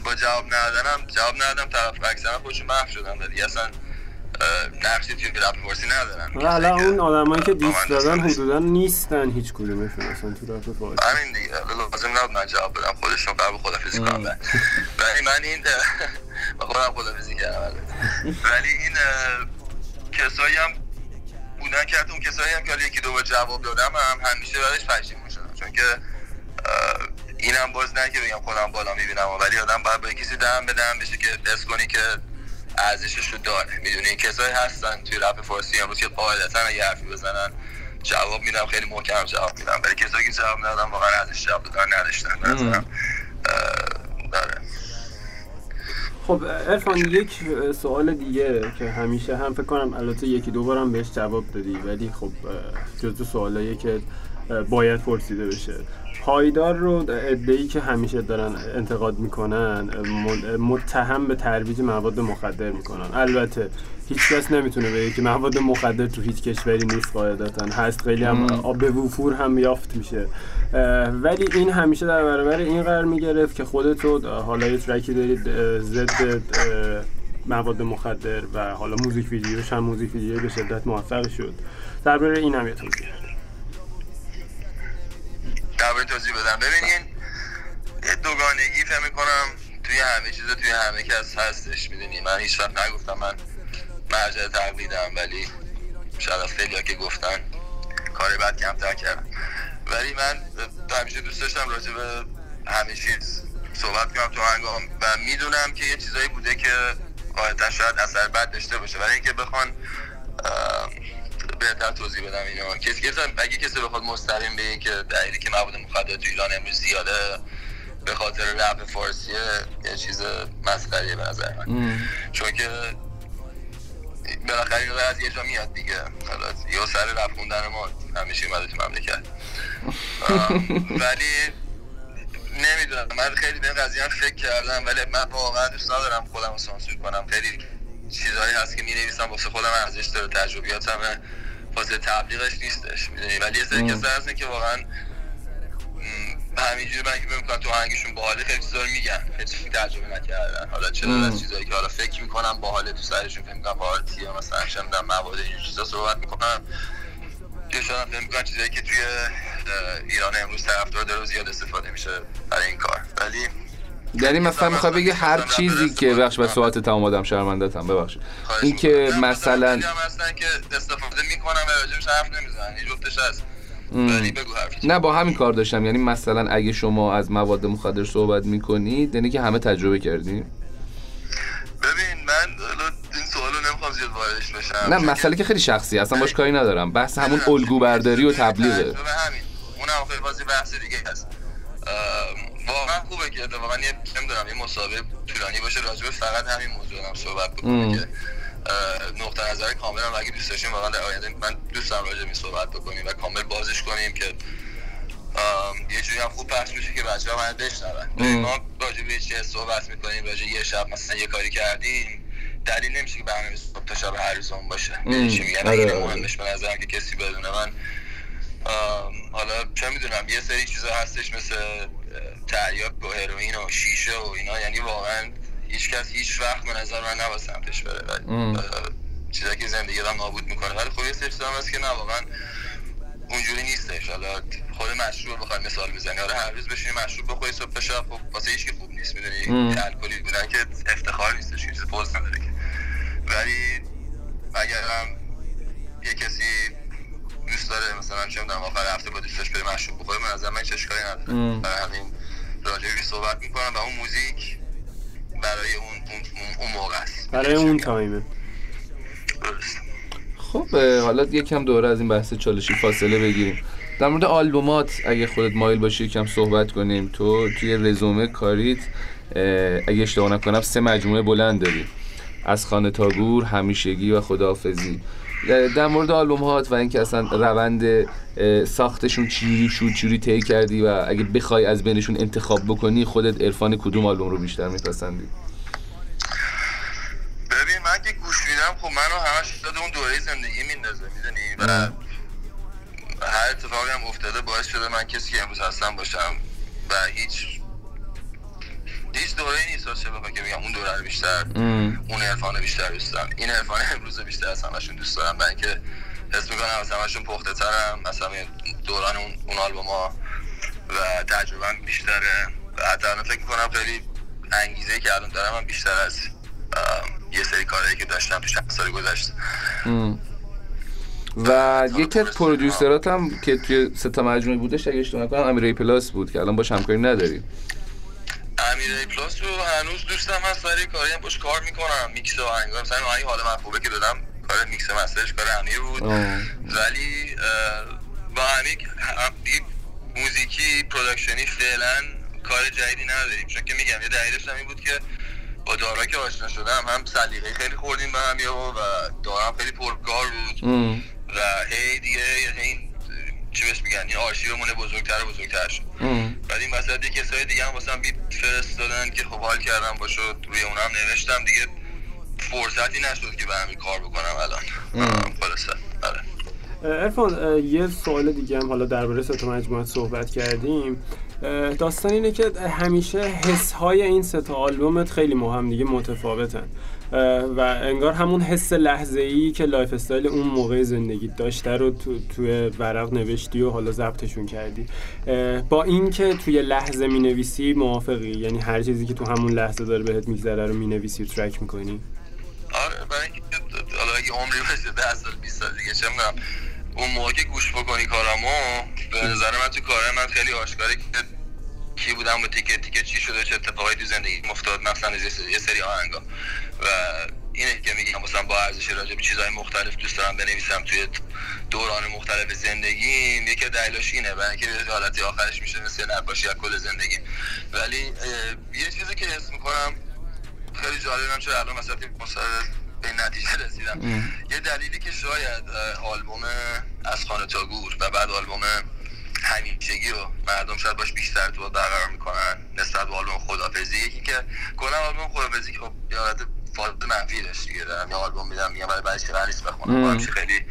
با جواب ندادنم جواب ندادم طرف اکثرا خودشون محو شدن ولی اصلا نقشی توی رپ فارسی ندارن و حالا اون آدمایی که دیست دادن. حدودا نیستن هیچ کدومشون اصلا تو رپ فارسی همین دیگه. لازم نبود من جواب بدم. خودشون قبل خدافزی کنم و- ولی من این با خودم خدافزی کردم. ولی این کسایی هم بودن که حتی اون کسایی هم که یکی دو بار جواب دادم هم همیشه بعدش پشیمون شدم. چون که اینم باز نه که بگم خودم بالا می‌بینم ولی آدم باید با کسی دم به دم بشه که دست کنی که ارزشش رو داره. می‌دونی؟ کسایی هستن توی رپ فارسی امروز که قاعدتا اگه حرفی بزنن جواب میدم. خیلی محکم جواب میدم. ولی کسایی که جواب ندادن واقعا ارزش جواب دادن نداشتن. داره. خب ارفان یک سوال دیگه که همیشه هم فکر کنم البته یکی دو بارم بهش جواب دادی ولی خب جزو سوالایی که باید پرسیده بشه. پایدار رو ادعی که همیشه دارن انتقاد می‌کنن متهم به ترویج مواد مخدر می‌کنن. البته هیچ کس نمی‌تونه بگه که مواد مخدر تو هیچ کشوری نیست قاعدتا. هست خیلی هم به وفور هم یافت میشه. ولی این همیشه در برابر این قرار می‌گرفت که خودتو حالا یه ترکی دارید ضد مواد مخدر و حالا موزیک ویدیوش هم موزیک ویدیو به شدت موفق شد. درباره این هم یه توضیح. درباره توضیح بدم. ببینین یه دوگانگی فهم می‌کنم توی همه چیز توی همه کس هستش می‌دونی؟ من هیچ وقت نگفتم من مرجع تقلیدم ولی شاید خیلی که گفتن کار بد کمتر کردم. ولی من همیشه دوست داشتم راجع به همه چیز صحبت کنم تو هنگام و می‌دونم که یه چیزایی بوده که قاعدتا شاید اثر بد داشته باشه. ولی اینکه بخوان بهتر توضیح بدم اینو. کسی کسی اگه کسی بخواد مستقیم بگه که دلیلی که مواد مخدر تو ایران امروز زیاده به خاطر رپ فارسیه یه چیز مسخریه به نظر من. چون که بالاخره این از یه جا میاد دیگه. حالا یا سر رپ خوندن ما همیشه اومده تو مملکت. ولی نمی‌دونم. من خیلی به این قضیه هم فکر کردم ولی من واقعا دوست ندارم خودم رو سانسور کنم. خیلی چیزهایی هست که می نویسم واسه خودم ارزش داره تجربیاتم واسه تبلیغش نیستش می‌دونی؟ ولی یه سری کسا هستن که واقعا همینجوری من که می‌کنم تو آهنگشون باحاله خیلی چیزا رو میگن خیلی تجربه نکردن. حالا چرا از چیزایی که حالا فکر می‌کنم باحاله تو سرشون فکر می‌کنم باحالتیه مثلا چه می‌دونم مواد اینجور چیزا صحبت می‌کنم که شاید فکر می‌کنم چیزایی که توی ایران امروز طرفدار داره زیاد استفاده میشه برای این کار. ولی یعنی مثلا می‌خوای بگی هر چیزی که بخش به سوالت تمام آدم شرمندتم ببخشید. این که. نه، مثلا هستن که استفاده می‌کنم و راجبش حرف نمی‌زنن این جفتش هست. نه با همین کار داشتم. یعنی مثلا اگه شما از مواد مخدر صحبت می‌کنید یعنی که همه تجربه کردیم ببین من این سوالو نمی‌خوام زیاد واردش بشم. نه مسئله که خیلی شخصی اصلا باش کاری ندارم. بحث همون الگو برداری و تبلیغه. تجربه همین. اون هم خیلی بازی بحث دیگه هست واقعا خوبه که اتفاقا یه نمی‌دونم یه مسابقه طولانی باشه راجبه فقط همین موضوع هم صحبت. بکنه که نقطه نظر کاملا اگه دوست داشتیم واقعا در آینده من دوست دارم راجع صحبت بکنیم و کامل بازش کنیم که یه جوری هم خوب پخش میشه که بچه ها من بشنون ما راجع به چه صحبت می‌کنیم؟ راجع یه شب مثلا یه کاری کردیم دلیل نمیشه که برنامه صبح تا شب هر روز اون باشه. چی میگن آره، آره. مهمش به نظرم که کسی بدونه. من حالا چه می‌دونم یه سری چیزا هستش مثل تریاک و هروئین و شیشه و اینا. یعنی واقعا هیچ کس هیچ وقت به نظر من نباید سمتش بره. چیزایی که زندگی رو نابود می‌کنه. ولی خب یه سری هست که نه واقعا اونجوری نیستش. حالا خود مشروب بخوای مثال بزنی. آره هر روز بشینی مشروب بخوری صبح شب. خب واسه هیچ خوب نیست می‌دونی؟ الکلی بودن که افتخار نیستش چیز پوز نداره که. ولی اگر هم یه کسی دوست داره مثلا چه می‌دونم آخر هفته با دوستش بره مشروب بخوره من از من چه اشکالی نداره. برای همین راجعی صحبت می‌کنم و اون موزیک برای اون اون, موقع است. برای اون تایمه. خب حالا یکم دوره از این بحث چالشی فاصله بگیریم. در مورد آلبومات اگه خودت مایل باشی یکم صحبت کنیم. تو توی رزومه کاریت اگه اشتباه نکنم سه مجموعه بلند داری. از خانه تا گور همیشگی و خداحافظی. در مورد آلبوم هات و اینکه اصلا روند ساختشون چی شد چوری طی کردی و اگه بخوای از بینشون انتخاب بکنی خودت عرفان کدوم آلبوم رو بیشتر میپسندی؟ ببین من که گوش میدم خب منو همش داد اون دوره زندگی میندازه می‌دونی؟ و هر اتفاقی هم افتاده باعث شده من کسی که امروز هستم باشم و هیچ هیچ دوره نیست چه بخوام که میگم اون دوره رو بیشتر اون عرفان بیشتر دوست دارم. این عرفان امروز بیشتر از همشون دوست دارم. برای اینکه حس می‌کنم از همشون پخته ترم. مثلا دوران اون, اون ها و تجربه بیشتره. و حتی الان فکر می‌کنم خیلی انگیزه که الان دارم هم بیشتر از یه سری کارهایی که داشتم تو چند سال گذشته. و یکی از پرودیوسرات هم که توی سه تا مجموعه بودش اگه اشتباه نکنم امیرای پلاس بود که الان باش همکاری نداری امیرای پلاس رو هنوز دوستم هست برای کاری هم باش کار می‌کنم. میکس و آهنگا مثلا آهنگ حال محبوبه که دادم. کار mix master ش کار امیر بود. ولی با امیر موزیکی production ی فعلا کار جدیدی نداریم. چون که میگم یه دلیلش هم این بود که با دارا که آشنا شدم هم سلیقه خیلی خوردیم به هم و دارا هم خیلی پرکار بود. و هی دیگه این چی بهش میگن؟ این آرشیومون بزرگتر و بزرگتر شد بعد این وسط یه کسای دیگه هم واسه beat فرستادن که خب حال کردم با شد روی اونم نوشتم. دیگه فرصتی نشد که به همین کار بکنم الان. خلاصه. آره. عرفان یه سوال دیگه هم حالا درباره ست مجموعات صحبت کردیم. داستان اینه که همیشه حس های این ستا آلبومت خیلی مهم دیگه متفاوتن. و انگار همون حس لحظه ای که lifestyle اون موقع زندگی داشته رو تو توی ورق نوشتی و حالا ضبطشون کردی. با اینکه توی لحظه می نویسی موافقی یعنی هر چیزی که تو همون لحظه داره بهت میگذره رو می نویسی و ترک می‌کنی؟ آره برای اینکه حالا اگه عمری بشه 10 سال 20 سال دیگه چه اون موقع که گوش بکنی کارامو به نظر من تو کارم من خیلی آشکاره که کی بودم و تیکه تیکه چی شده چه اتفاقی تو زندگی مفتاد مثلا یه سری آهنگا. و اینه که میگم مثلا با ارزش راجع به چیزهای مختلف دوست دارم بنویسم توی دوران مختلف زندگی. یکی دلیلش اینه برای اینکه حالتی آخرش میشه مثل نقاشی از کل زندگی. ولی یه چیزی که حس می‌کنم خیلی جالبم چرا الان مثلا به نتیجه رسیدم. یه دلیلی که شاید آلبوم از خانه تا گور و بعد آلبوم همیشگی رو مردم شاید باش بیشتر تو برقرار می‌کنن نسبت به آلبوم خدافزی. یکی که کلا آلبوم خدافزی که خب یادت فاز منفی داشت دیگه. دارم یه آلبوم میدم میگم ولی بعدش قرار نیست بخونم. خیلی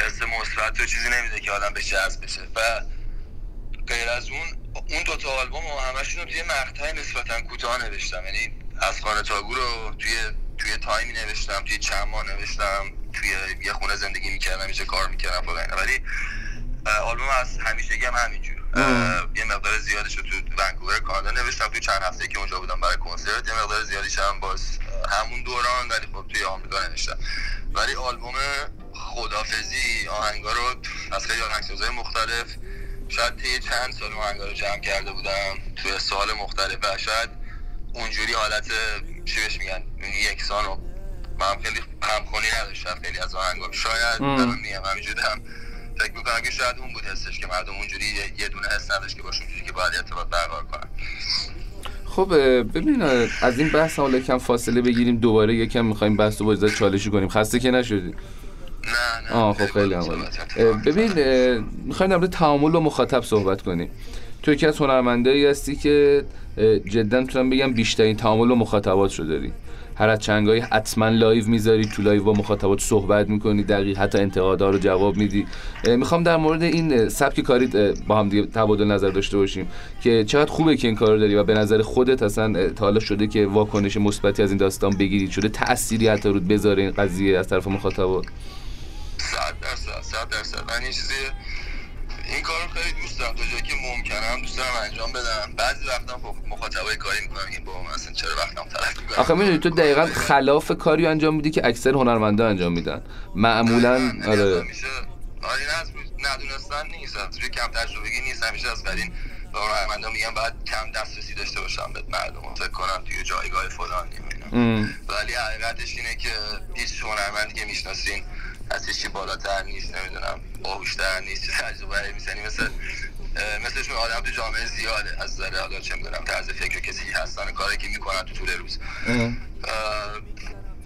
حس مثبت و چیزی نمیده که آدم به جذب بشه. و غیر از اون اون دو تا آلبوم و همشون رو توی مقطع نسبتا کوتاه نوشتم. یعنی از خانه تاگو رو توی توی تایمی نوشتم توی چند ماه نوشتم توی یه خونه زندگی می‌کردم یه کار می‌کردم ولی آلبوم از همیشگی هم همینجور. یه مقدار زیادش رو تو ونکوور کانادا نوشتم توی چند هفته که اونجا بودم برای کنسرت. یه مقدار زیادیش هم باز همون دوران ولی خب توی آمریکا نوشتم. ولی آلبوم خدافزی آهنگا رو از خیلی آهنگسازهای مختلف شاید طی چند سال آهنگا رو جمع کرده بودم. توی سال مختلف و شاید اونجوری حالت چی بهش میگن یکسان و من خیلی همخونی نداشتم خیلی از آهنگا شاید دارم میگم همینجوری هم فکر می‌کنم که شاید اون بود حسش که مردم اونجوری یه دونه نداشت که باشه اونجوری که باید ارتباط برقرار کنن. خب ببین از این بحث حالا کم فاصله بگیریم دوباره یکم می‌خوایم بحث رو با چالشی کنیم. خسته که نشدی؟ نه نه. آه خب خیلی عالی ببین می‌خوایم در تعامل با مخاطب صحبت کنیم. تو یکی از هنرمندایی هستی که جدا می‌تونم بگم بیشترین تعامل با مخاطبات رو داری. هر از چندگاهی حتما live می‌ذاری تو live با مخاطبات صحبت می‌کنی دقیق حتی انتقادها رو جواب میدی. می‌خوام در مورد این سبک کاری با هم دیگه تبادل نظر داشته باشیم که چقدر خوبه که این کار داری و به نظر خودت اصلا تا حالا شده که واکنش مثبتی از این داستان بگیری شده تأثیری حتی رود بذاره این قضیه از طرف مخاطبات؟ 100 درصد 100 درصد. من این چیزی این کارو خیلی دوست دارم. تا جایی که ممکنم دوست دارم انجام بدم. بعضی وقتا خب مخاطبای کاری می‌کنم این با من اصلا چرا وقتم آخه می‌دونی تو دقیقا خلاف کاری انجام میدی که اکثر هنرمندا انجام میدن. معمولا آره. آره ندونستن نیست. توی کم تجربگی نیست. همیشه از قدیم به هنرمندا میگم باید کم دسترسی داشته باشم به مردم. فکر کنم توی جایگاه فلانی ولی حقیقتش اینه که هیچ هنرمندی که می‌شناسین از هیچی بالاتر نیست نمی‌دونم باهوشتر نیست تجربه می‌زنی مثل مثلشون آدم تو جامعه زیاده. از ذره حالا چه می‌دونم طرز فکر کسی هستن کاری که می‌کنن تو طول روز.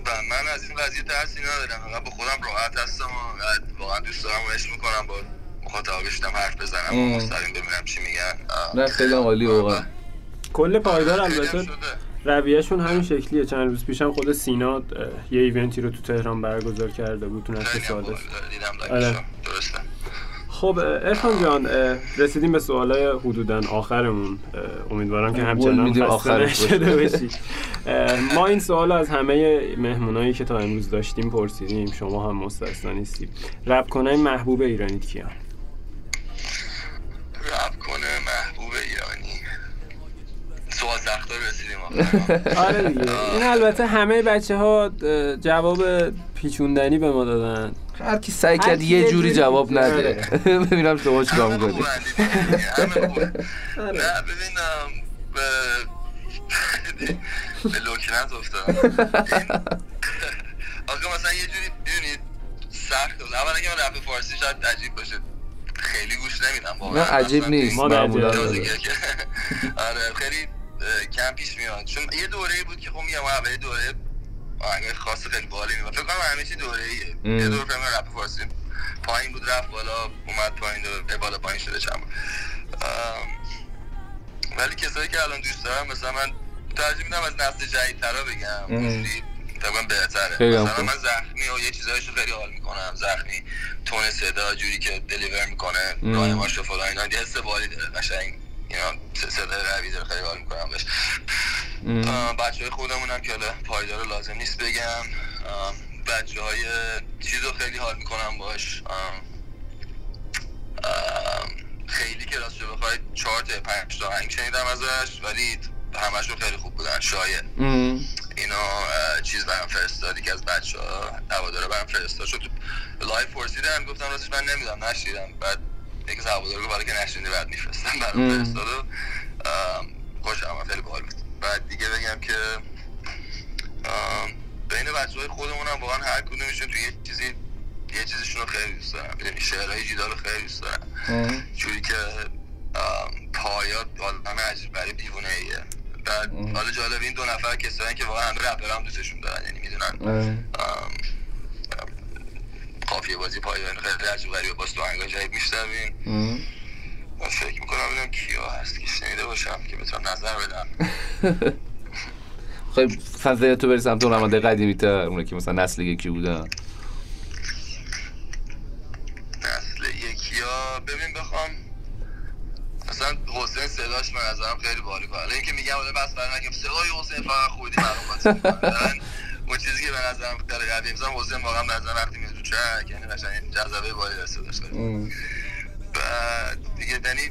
و من از این قضیه ترسی ندارم. من با خودم راحت هستم و واقعا دوست دارم و عشق می‌کنم با مخاطبشتم حرف بزنم و مستقیم ببینم چی میگن. نه خیلی عالی واقعا. کل پایدار البته رویهشون همین شکلیه. چند روز پیشم خود سینا یه ایونتی رو تو تهران برگزار کرده بود تو نشر سادس آره. خب ارفان جان رسیدیم به سوالای حدودا آخرمون. امیدوارم که همچنان خسته نشده بشی ما این سوال از همه مهمونایی که تا امروز داشتیم پرسیدیم. شما هم مستثنا نیستید رپ کنه محبوب ایرانی کیان؟ رپ کنه محبوب ایرانی. سوال سختار رسیدیم آره دیگه. این البته همه بچه ها جواب پیچوندنی به ما دادن. هر کی سعی کرد یه جوری جواب نده. آره. ببینم شما چیکار می‌کنی نه ببینم. به لوکنت افتادم. آخه مثلا یه جوری ببینید سخت. اولا که من رپ فارسی شاید عجیب باشه. خیلی گوش نمیدم نه عجیب نیست. معمولا آره. خیلی کم پیش میاد. چون یه دوره بود که خب میگم اول دوره آهنگ خاص خیلی بالی میاد فکر کنم چی دوره ایه یه دوره فیلم رپ فارسی پایین بود رفت بالا اومد پایین دو بالا پایین شده چند ولی کسایی که الان دوست دارم مثلا من ترجیح میدم از نسل جدید ترا بگم طبعا بهتره. مثلا من زخمی و یه چیزایشو خیلی حال می‌کنم. زخمی تون صدا جوری که دلیور می‌کنه رایماش و فلان اینا حس بالی داره قشنگ. اینا صدای قوی داره خیلی حال می‌کنم بهش بچه های خودمون هم که پایدار لازم نیست بگم. بچه های چیز رو خیلی حال می‌کنم باش. خیلی که راست بخواید چهار تا پنج تا هنگ شنیدم ازش ولی همشون خیلی خوب بودن شایع. اینا چیز برم فرستادی که از بچه ها هواداره برم فرستاد شد لایف پرسیدم گفتم راستش من نمی‌دونم نشیدم. بعد یک هوادار رو برای که نشینده بعد میفرستم برام فرستاد و خوشم خیلی باحال بود. بعد دیگه بگم که بین بچه های خودمون هم واقعا هر کدومشون تو یه چیزی یه چیزشون رو خیلی دوست دارم. یعنی شعرهای جیدا رو خیلی دوست دارم. جوری که پایات آدم عجیب برای دیوونه ایه بعد حالا جالب این دو نفر کسایی که واقعا همه رپر هم دوستشون دارن یعنی می‌دونن. قافیه بازی پایان خیلی عجیب غریبه باز تو آهنگای جدید میشنویم من فکر می‌کنم ببینم کیا هست که شنیده باشم که بتونم نظر بدم. خب فضایی تو بری سمت اون قدیمی تر اونه که مثلا نسل یکی بودن نسل یکی ها ببین بخوام مثلا حسین صداش من نظرم خیلی بالی کنه اینکه میگم بس برای نگم صدای حسین فقط خودی معلومات اون چیزی که به نظرم خیلی قوی مثلا حسین واقعا به نظرم وقتی میاد تو چک یعنی قشنگ جذبه بالی داشته داشته بعد دیگه یعنی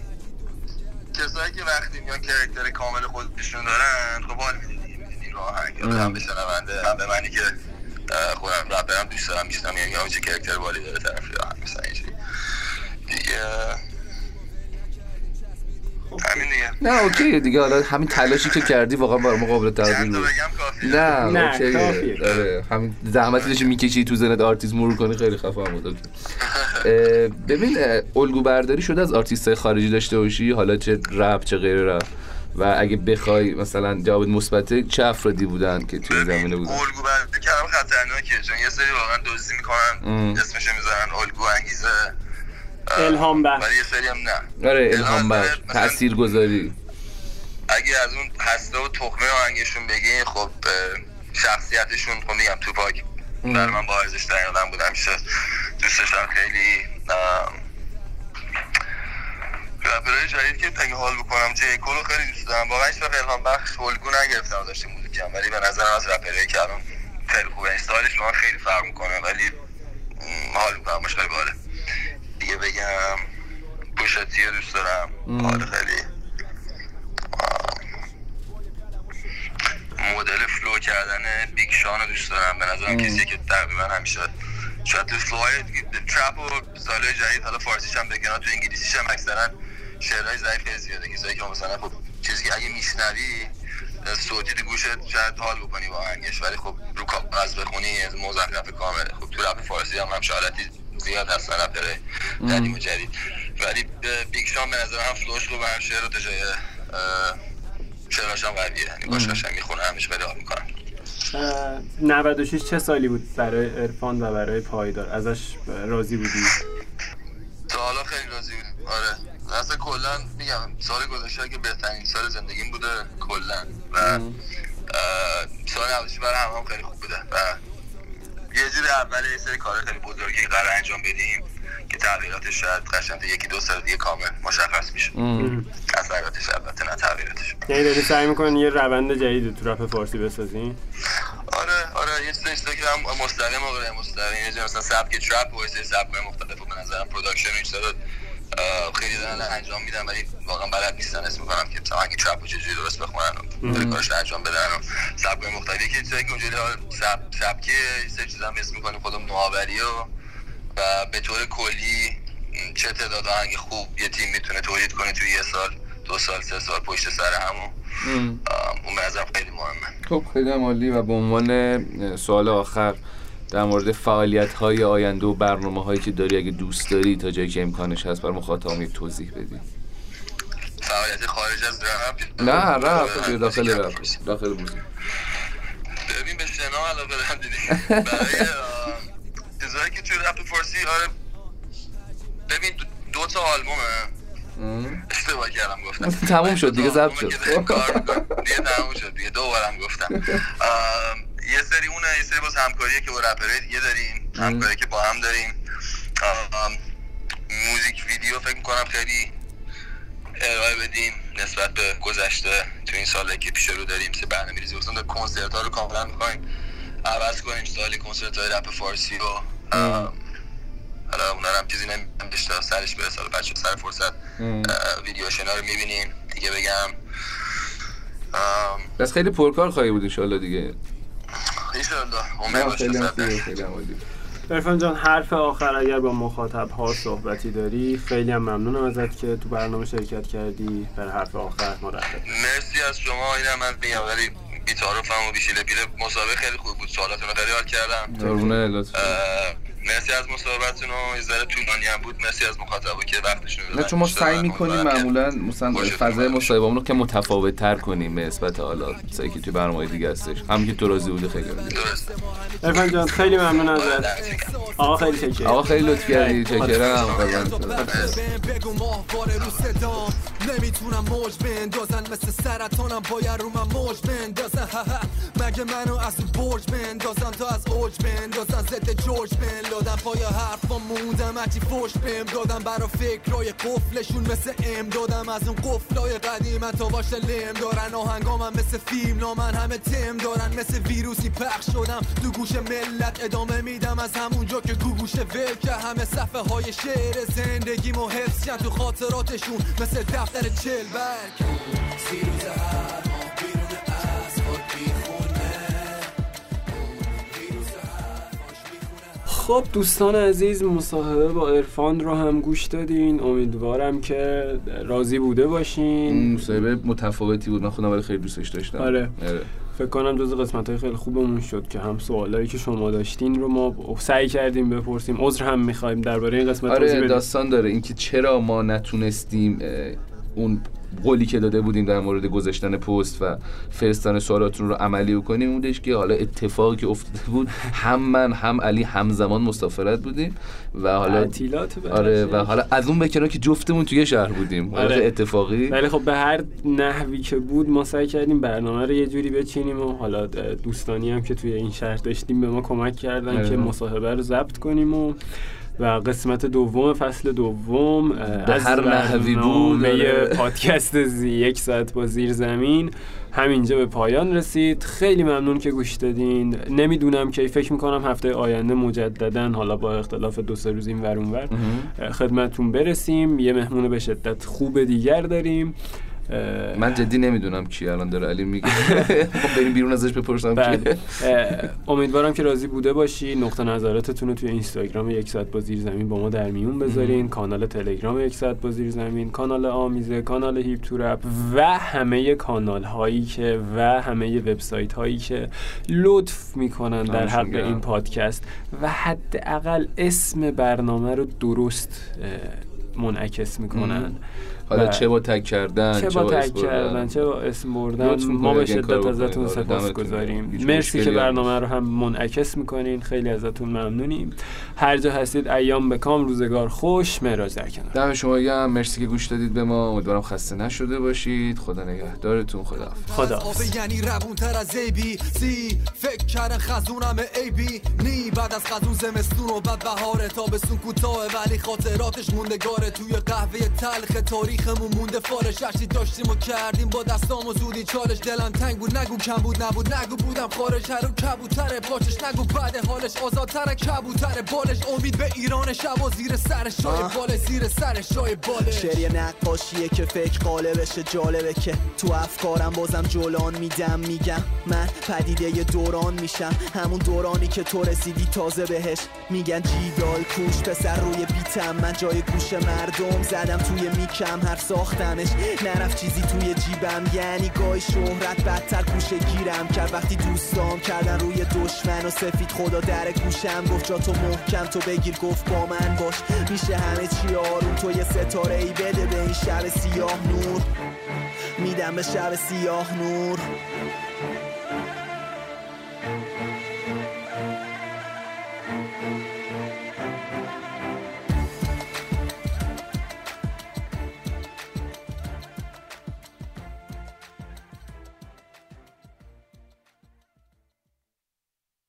کسایی که وقتی میان character کامل خودشون دارن خب حال میده دیگه می‌دونی راه هنگ هم به شنونده هم به منی که خودم رپرم دوست دارم میشنوم یعنی چه character باحالی داره طرف یا هم مثلا اینجوری دیگه همین دیگه نه okay دیگه حالا همین تلاشی که کردی واقعا برای مقابل تقدیر بود. نه نه okay. آره همین زحمتی داشتی می‌کشی تو ذهنت آرتیست مرور کنی خیلی خفه بود ببین الگو برداری شده از آرتیست خارجی داشته باشی حالا چه رپ چه غیر رپ. و اگه بخوای مثلا جواب مثبت چه افرادی بودن که توی زمینه بودن؟ الگو بر کلام خطرناکه چون یه سری واقعا دزدی می‌کنن اسمش می‌ذارن الگو انگیزه. الهام بخش. ولی یه سری هم نه. آره الهام بخش. تأثیر گذاری اگه از اون هسته و تخمه آهنگشون بگی خب شخصیتشون خب میگم Tupac. برای من با ارزش ترین آدم بود. همیشه دوستشم خیلی ام، رپرهای جدید که اگه حال بکنم جی کولو خیلی دوست دارم. واقعا هیچ وقت الهام بخش الگو نگرفتم ازش موزیکم ولی به نظرم از رپرهایی که الان خیلی خوبه. استایلش من خیلی فرق می‌کنه ولی حال می‌کنم. باش خیلی باله دیگه بگم. پوشتی رو دوست دارم. حال خیلی. مدل flow کردن Big Sean رو دوست دارم. به نظرم کسی که تقریبا همیشه شاید تو flow های trap و سالهای جدید حالا فارسیش هم بگن تو انگلیسیش هم اکثرا شعرهای ضعیف زیاده کسایی که مثلا خب چیزی که اگه میشنوی صوتی تو گوشت شاید حال بکنی با آهنگش. ولی خب رو کاغذ بخونی از مزخرف کامله. خب تو رپ فارسی هم هم حالتی زیاد هستن رپره قدیم و جدید. ولی Big Sean به نظرم هم flow ش رو به هم شعر رو تا جای اه، شعراش هم قویه. یعنی باش قشنگ می‌خونه همیشه خیلی حال می‌کنم. اه، 96 چه سالی بود برای ارفان و برای پایدار؟ ازش راضی بودی؟ تا حالا خیلی راضی بودم آره. اصلا کلا میگم سال گذشته که بهترین سال زندگیم بوده کلا. و سال 96 برای هم, هم خیلی خوب بوده. و یه جور اول یه سری کار خیلی بزرگی قرار انجام بدیم که تغییراتش شاید قشنگ تا یکی دو سال دیگه کامل مشخص میشه. اثراتش البته نه تغییراتش. یعنی داری سعی می‌کنی یه روند جدید تو رپ فارسی بسازی؟ آره آره یه سری چیزا که هم مستقیم و غیر مستقیم یه مثلا سبک trap و یه سری سبک‌های مختلف و به نظرم production این چیزا رو اه، خیلی دارن انجام میدن ولی واقعا بلد نیستن. اسم می‌کنم که مثلا اگه trap رو چجوری درست بخونن و کارش انجام بدن. و سبک‌های مختلفی که چیزایی که اونجوری سب سبکی سری چیزا هم اسم می‌کنیم خودم نوآوری و و به طور کلی چه تعداد آهنگ خوب یه تیم می‌تونه تولید کنه توی یه سال دو سال سه سال پشت سر همون. اون به خیلی مهمه. خب خیلی عالی. و به عنوان سوال آخر در مورد فعالیت های آینده و برنامه هایی که داری اگه دوست داری تا جایی که امکانش هست برای مخاطبان یک توضیح بدی. فعالیت خارج از رپ؟ نه رپ آره، داخل رپ. داخل موزیک. ببین به شنا علاقه دارم دیدی برای چیزایی که توی رپ فارسی آره. ببین دو, تا آلبومه. اشتباه کردم گفتم. تموم شد، دیگه ضبط شد. دیگه تموم شد دیگه. دو بارم گفتم یه سری اونه یه سری باز همکاریه که با رپرهای دیگه داریم همکاری که با هم داریم. موزیک ویدیو فکر می‌کنم خیلی ارائه بدیم نسبت به گذشته تو این سالی که پیش رو داریم مثل برنامه ریزی مثلا کنسرت ها رو کاملا می‌خوایم عوض کنیم سالی کنسرت های رپ فارسی و ام، حالا اونا رو هم چیزی نمی‌دونم بیشتر سرش برسه حالا بچه سر فرصت. ویدیو شنا رو می‌بینیم دیگه بگم. بس خیلی پرکار خواهی بود انشالله دیگه. ارفان جان حرف آخر اگر با مخاطب ها صحبتی داری خیلی هم ممنونم ازت که تو برنامه شرکت کردی برای حرف آخر مرتب مرسی از شما اینم من میگم ولی بی‌تعارفم و بیشیله پیله مسابقه خیلی خوب بود. سوالاتون رو خیلی حال کردم. مرسی از مصاحبتتون و یه ذره طولانی هم بود. مرسی از مخاطبا که وقتشون رو نه چون ما سعی می‌کنیم معمولا مثلا فضای. مصاحبه‌مون رو که متفاوت تر کنیم به نسبت حالا. چیزایی که توی برنامه دیگه هستش. هم که تو راضی بوده خیلی عالی. درست ارفان جان خیلی ممنون ازت. آقا خیلی شکر آقا خیلی لطف کردی. چکرم بگو ماهواره رو صدام نمی‌تونم موج بندازن. مثل سرطانم باید رو من موج بندازن. مگه منو از برج بندازن؟ تا از اوج بندازن. ضد جورج بن. لادم پای حرفا موندم هرچی فوش بهم دادم. برا فکرای قفلشون مثل ام دادم. از اون قفلای قدیم تا باشه لم دارن. آهنگامم مثل فیلم نامن همه تم دارن. مثل ویروسی پخش شدم تو گوش ملت. ادامه میدم از همونجا که تو گوش ول که همه صفحه های شعر زندگیمو حفظ تو خاطراتشون. مثل دفتر چل برگ. سیروز خب دوستان عزیز مصاحبه با ارفان رو هم گوش دادین. امیدوارم که راضی بوده باشین. مصاحبه متفاوتی بود. من خودم ولی خیلی دوستش داشتم. آره. فکر کنم جز قسمت های خیلی خوبمون شد که هم سوالایی که شما داشتین رو ما سعی کردیم بپرسیم. عذر هم می‌خوایم درباره این قسمت آره. داستان داره. اینکه چرا ما نتونستیم اون قولی که داده بودیم در مورد گذاشتن پست و فرستادن سوالاتون رو عملی کنیم بودش که حالا اتفاقی که افتاده بود هم من هم علی همزمان مسافرت بودیم و حالا آره و حالا از اون بکنه که جفتمون توی شهر بودیم آره. اتفاقی ولی خب به هر نحوی که بود ما سعی کردیم برنامه رو یه جوری بچینیم و حالا دوستانی هم که توی این شهر داشتیم به ما کمک کردن آره. که مصاحبه رو ضبط کنیم و و قسمت دوم فصل دوم به هر نحوی بود آره. پادکست زی یک ساعت با زیر زمین. همینجا به پایان رسید. خیلی ممنون که گوش دادین. نمی‌دونم که فکر می‌کنم هفته آینده مجددا حالا با اختلاف دو سه روز این ور ور خدمتتون برسیم. یه مهمون به شدت خوب دیگر داریم. من جدی نمی‌دونم کی الان داره علی میگه. خب بریم بیرون ازش بپرسم بله. امیدوارم که راضی بوده باشی. نقطه نظراتتون رو توی اینستاگرام یک ساعت با زیر زمین با ما در میون بذارین. کانال تلگرام یک ساعت با زیر زمین. کانال آمیزه کانال هیپ تورپ و همه کانال هایی که و همه وبسایت هایی که لطف می‌کنن در حق این پادکست و حداقل اسم برنامه رو درست منعکس می‌کنن. حالا چه با تک کردن چه با تک کردن چه با اسم بردن ما به شدت ازتون سپاس گذاریم. مرسی که برنامه رو هم منعکس می‌کنین. خیلی ازتون ممنونیم. هر جا هستید ایام به کام روزگار خوش مراج در کنار. دم شما گرم. مرسی که گوش دادید به ما. امیدوارم خسته نشده باشید. خدا نگهدارتون. خدا خدا یعنی روون تر از ای بی سی فکر کردن خزونم ای بی نی بعد از خزون زمستون و بعد بهار تابستون کوتاه ولی خاطراتش موندگاره. توی قهوه تلخ تاریخ تاریخمون مونده فارش هرچی داشتیم و کردیم. با دستام و زودی چالش. دلم تنگ بود نگو کم بود نبود. نگو بودم خارج هر کبوتر پاچش نگو بعد حالش. آزادتر کبوتر بالش. امید به ایران شب و زیر سر شای بال زیر سر شای باله. شعری نقاشیه که فکر قالبشه جالبه که تو افکارم بازم جولان میدم میگم. من پدیده دوران میشم. همون دورانی که تو رسیدی تازه بهش میگن جیدال کوش پسر روی بیتم. من جای گوش مردم زدم توی میکم. هر ساختمش. نرفت چیزی توی جیبم. یعنی گای شهرت بدتر کوشه گیرم. کرد وقتی دوستام کردن روی دشمن و سفید خدا در گوشم. گفت جا تو محکم تو بگیر گفت با من باش. میشه همه چی آروم. تو یه ستاره ای بده به این شب سیاه نور. میدم به شب سیاه نور.